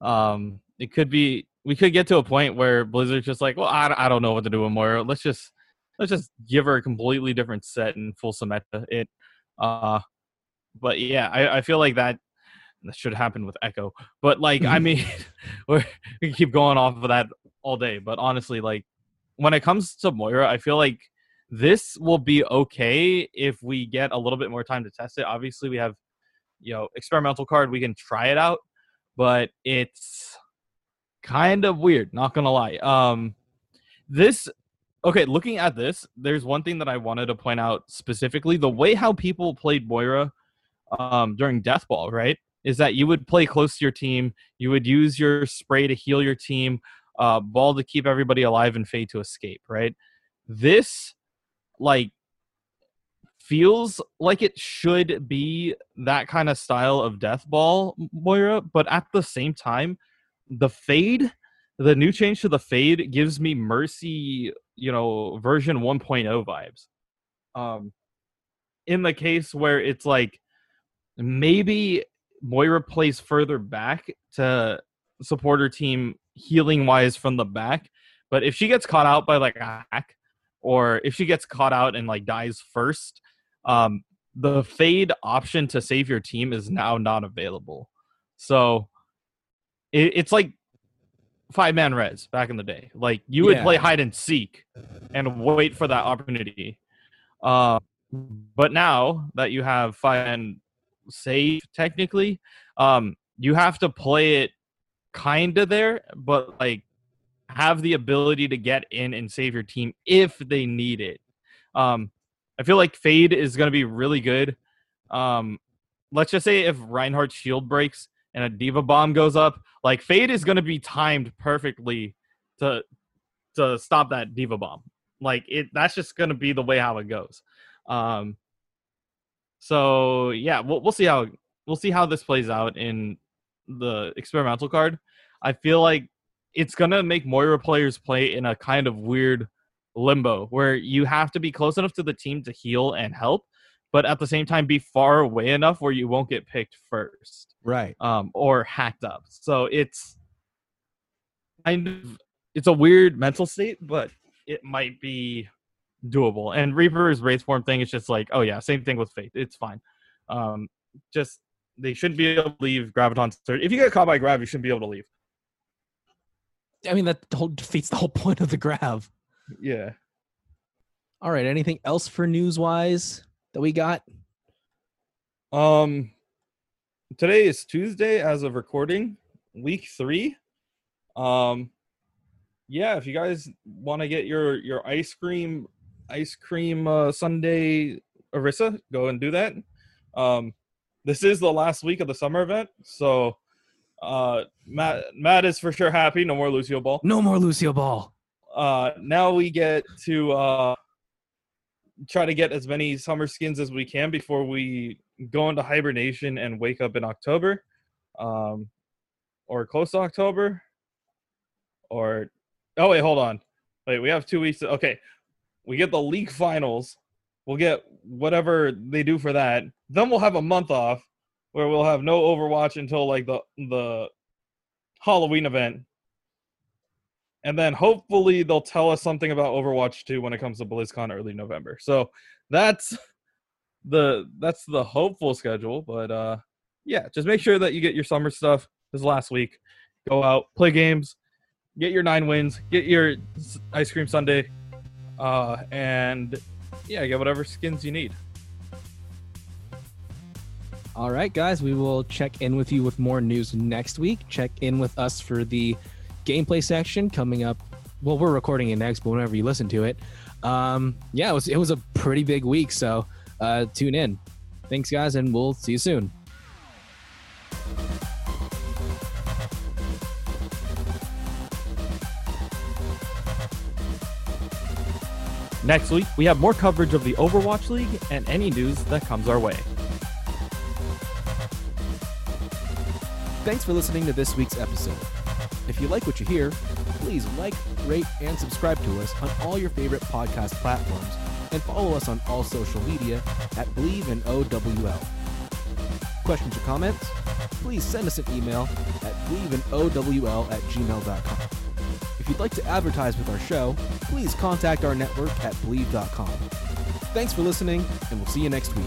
Um, it could be we could get to a point where Blizzard's just like, well, I, I don't know what to do with Moira. Let's just let's just give her a completely different set and full Symmetra it. Uh, but yeah, I, I feel like that that should happen with Echo. But like, I mean, we're, we keep going off of that all day. But honestly, like when it comes to Moira, I feel like this will be okay if we get a little bit more time to test it. Obviously, we have you know experimental card, we can try it out, but it's kind of weird. Not gonna lie. Um, this okay. Looking at this, there's one thing that I wanted to point out specifically: the way how people played Moira um, during Death Ball, right? Is that you would play close to your team, you would use your spray to heal your team, uh, ball to keep everybody alive, and fade to escape, right? This like feels like it should be that kind of style of death ball moira but at the same time the fade the new change to the fade gives me mercy you know version 1.0 vibes. Um in the case where it's like maybe moira plays further back to support her team healing wise from the back but if she gets caught out by like a hack or if she gets caught out and like dies first um the fade option to save your team is now not available so it, it's like five man res back in the day like you would Yeah. play hide and seek and wait for that opportunity uh, but now that you have five man save technically um you have to play it kind of there but like have the ability to get in and save your team if they need it. Um, I feel like Fade is going to be really good. Um, let's just say if Reinhardt's shield breaks and a D.Va bomb goes up, like Fade is going to be timed perfectly to to stop that D.Va bomb. Like it, that's just going to be the way how it goes. Um, so yeah, we'll we'll see how we'll see how this plays out in the experimental card. I feel like it's gonna make Moira players play in a kind of weird limbo where you have to be close enough to the team to heal and help, but at the same time be far away enough where you won't get picked first, Right. um, or hacked up. So it's kind of it's a weird mental state, but it might be doable. And Reaper's wraith form thing is just like, oh yeah, same thing with Fade. It's fine. Um, just they shouldn't be able to leave Graviton Surge. If you get caught by Grav, you shouldn't be able to leave. I mean, that whole defeats the whole point of the grav. Yeah. All right. Anything else for news wise that we got? Um, today is Tuesday as of recording, week three. Um, yeah, if you guys want to get your your ice cream ice cream uh, sundae Orisa, go and do that. Um, this is the last week of the summer event, so uh, Matt Matt is for sure happy. No more Lucio Ball. No more Lucio Ball. Uh now we get to uh try to get as many summer skins as we can before we go into hibernation and wake up in october um or close to october or oh wait hold on. Wait we have two weeks to- okay. We get the league finals. We'll get whatever they do for that. Then we'll have a month off where we'll have no overwatch until like the the halloween event and then hopefully they'll tell us something about Overwatch 2 when it comes to BlizzCon early November. So that's the that's the hopeful schedule. But uh yeah, just make sure that you get your summer stuff this last week. Go out, play games, get your nine wins, get your ice cream sundae, uh, and yeah, get whatever skins you need. All right, guys, we will check in with you with more news next week. Check in with us for the gameplay section coming up. Well, we're recording it next, but whenever you listen to it, um, yeah, it was it was a pretty big week. So uh, tune in. Thanks, guys, and we'll see you soon. Next week, we have more coverage of the Overwatch League and any news that comes our way. Thanks for listening to this week's episode. If you like what you hear, please like, rate, and subscribe to us on all your favorite podcast platforms and follow us on all social media at Bleav in OWL. Questions or comments? Please send us an email at bleavinowl at gmail.com. If you'd like to advertise with our show, please contact our network at bleav.com. Thanks for listening, and we'll see you next week.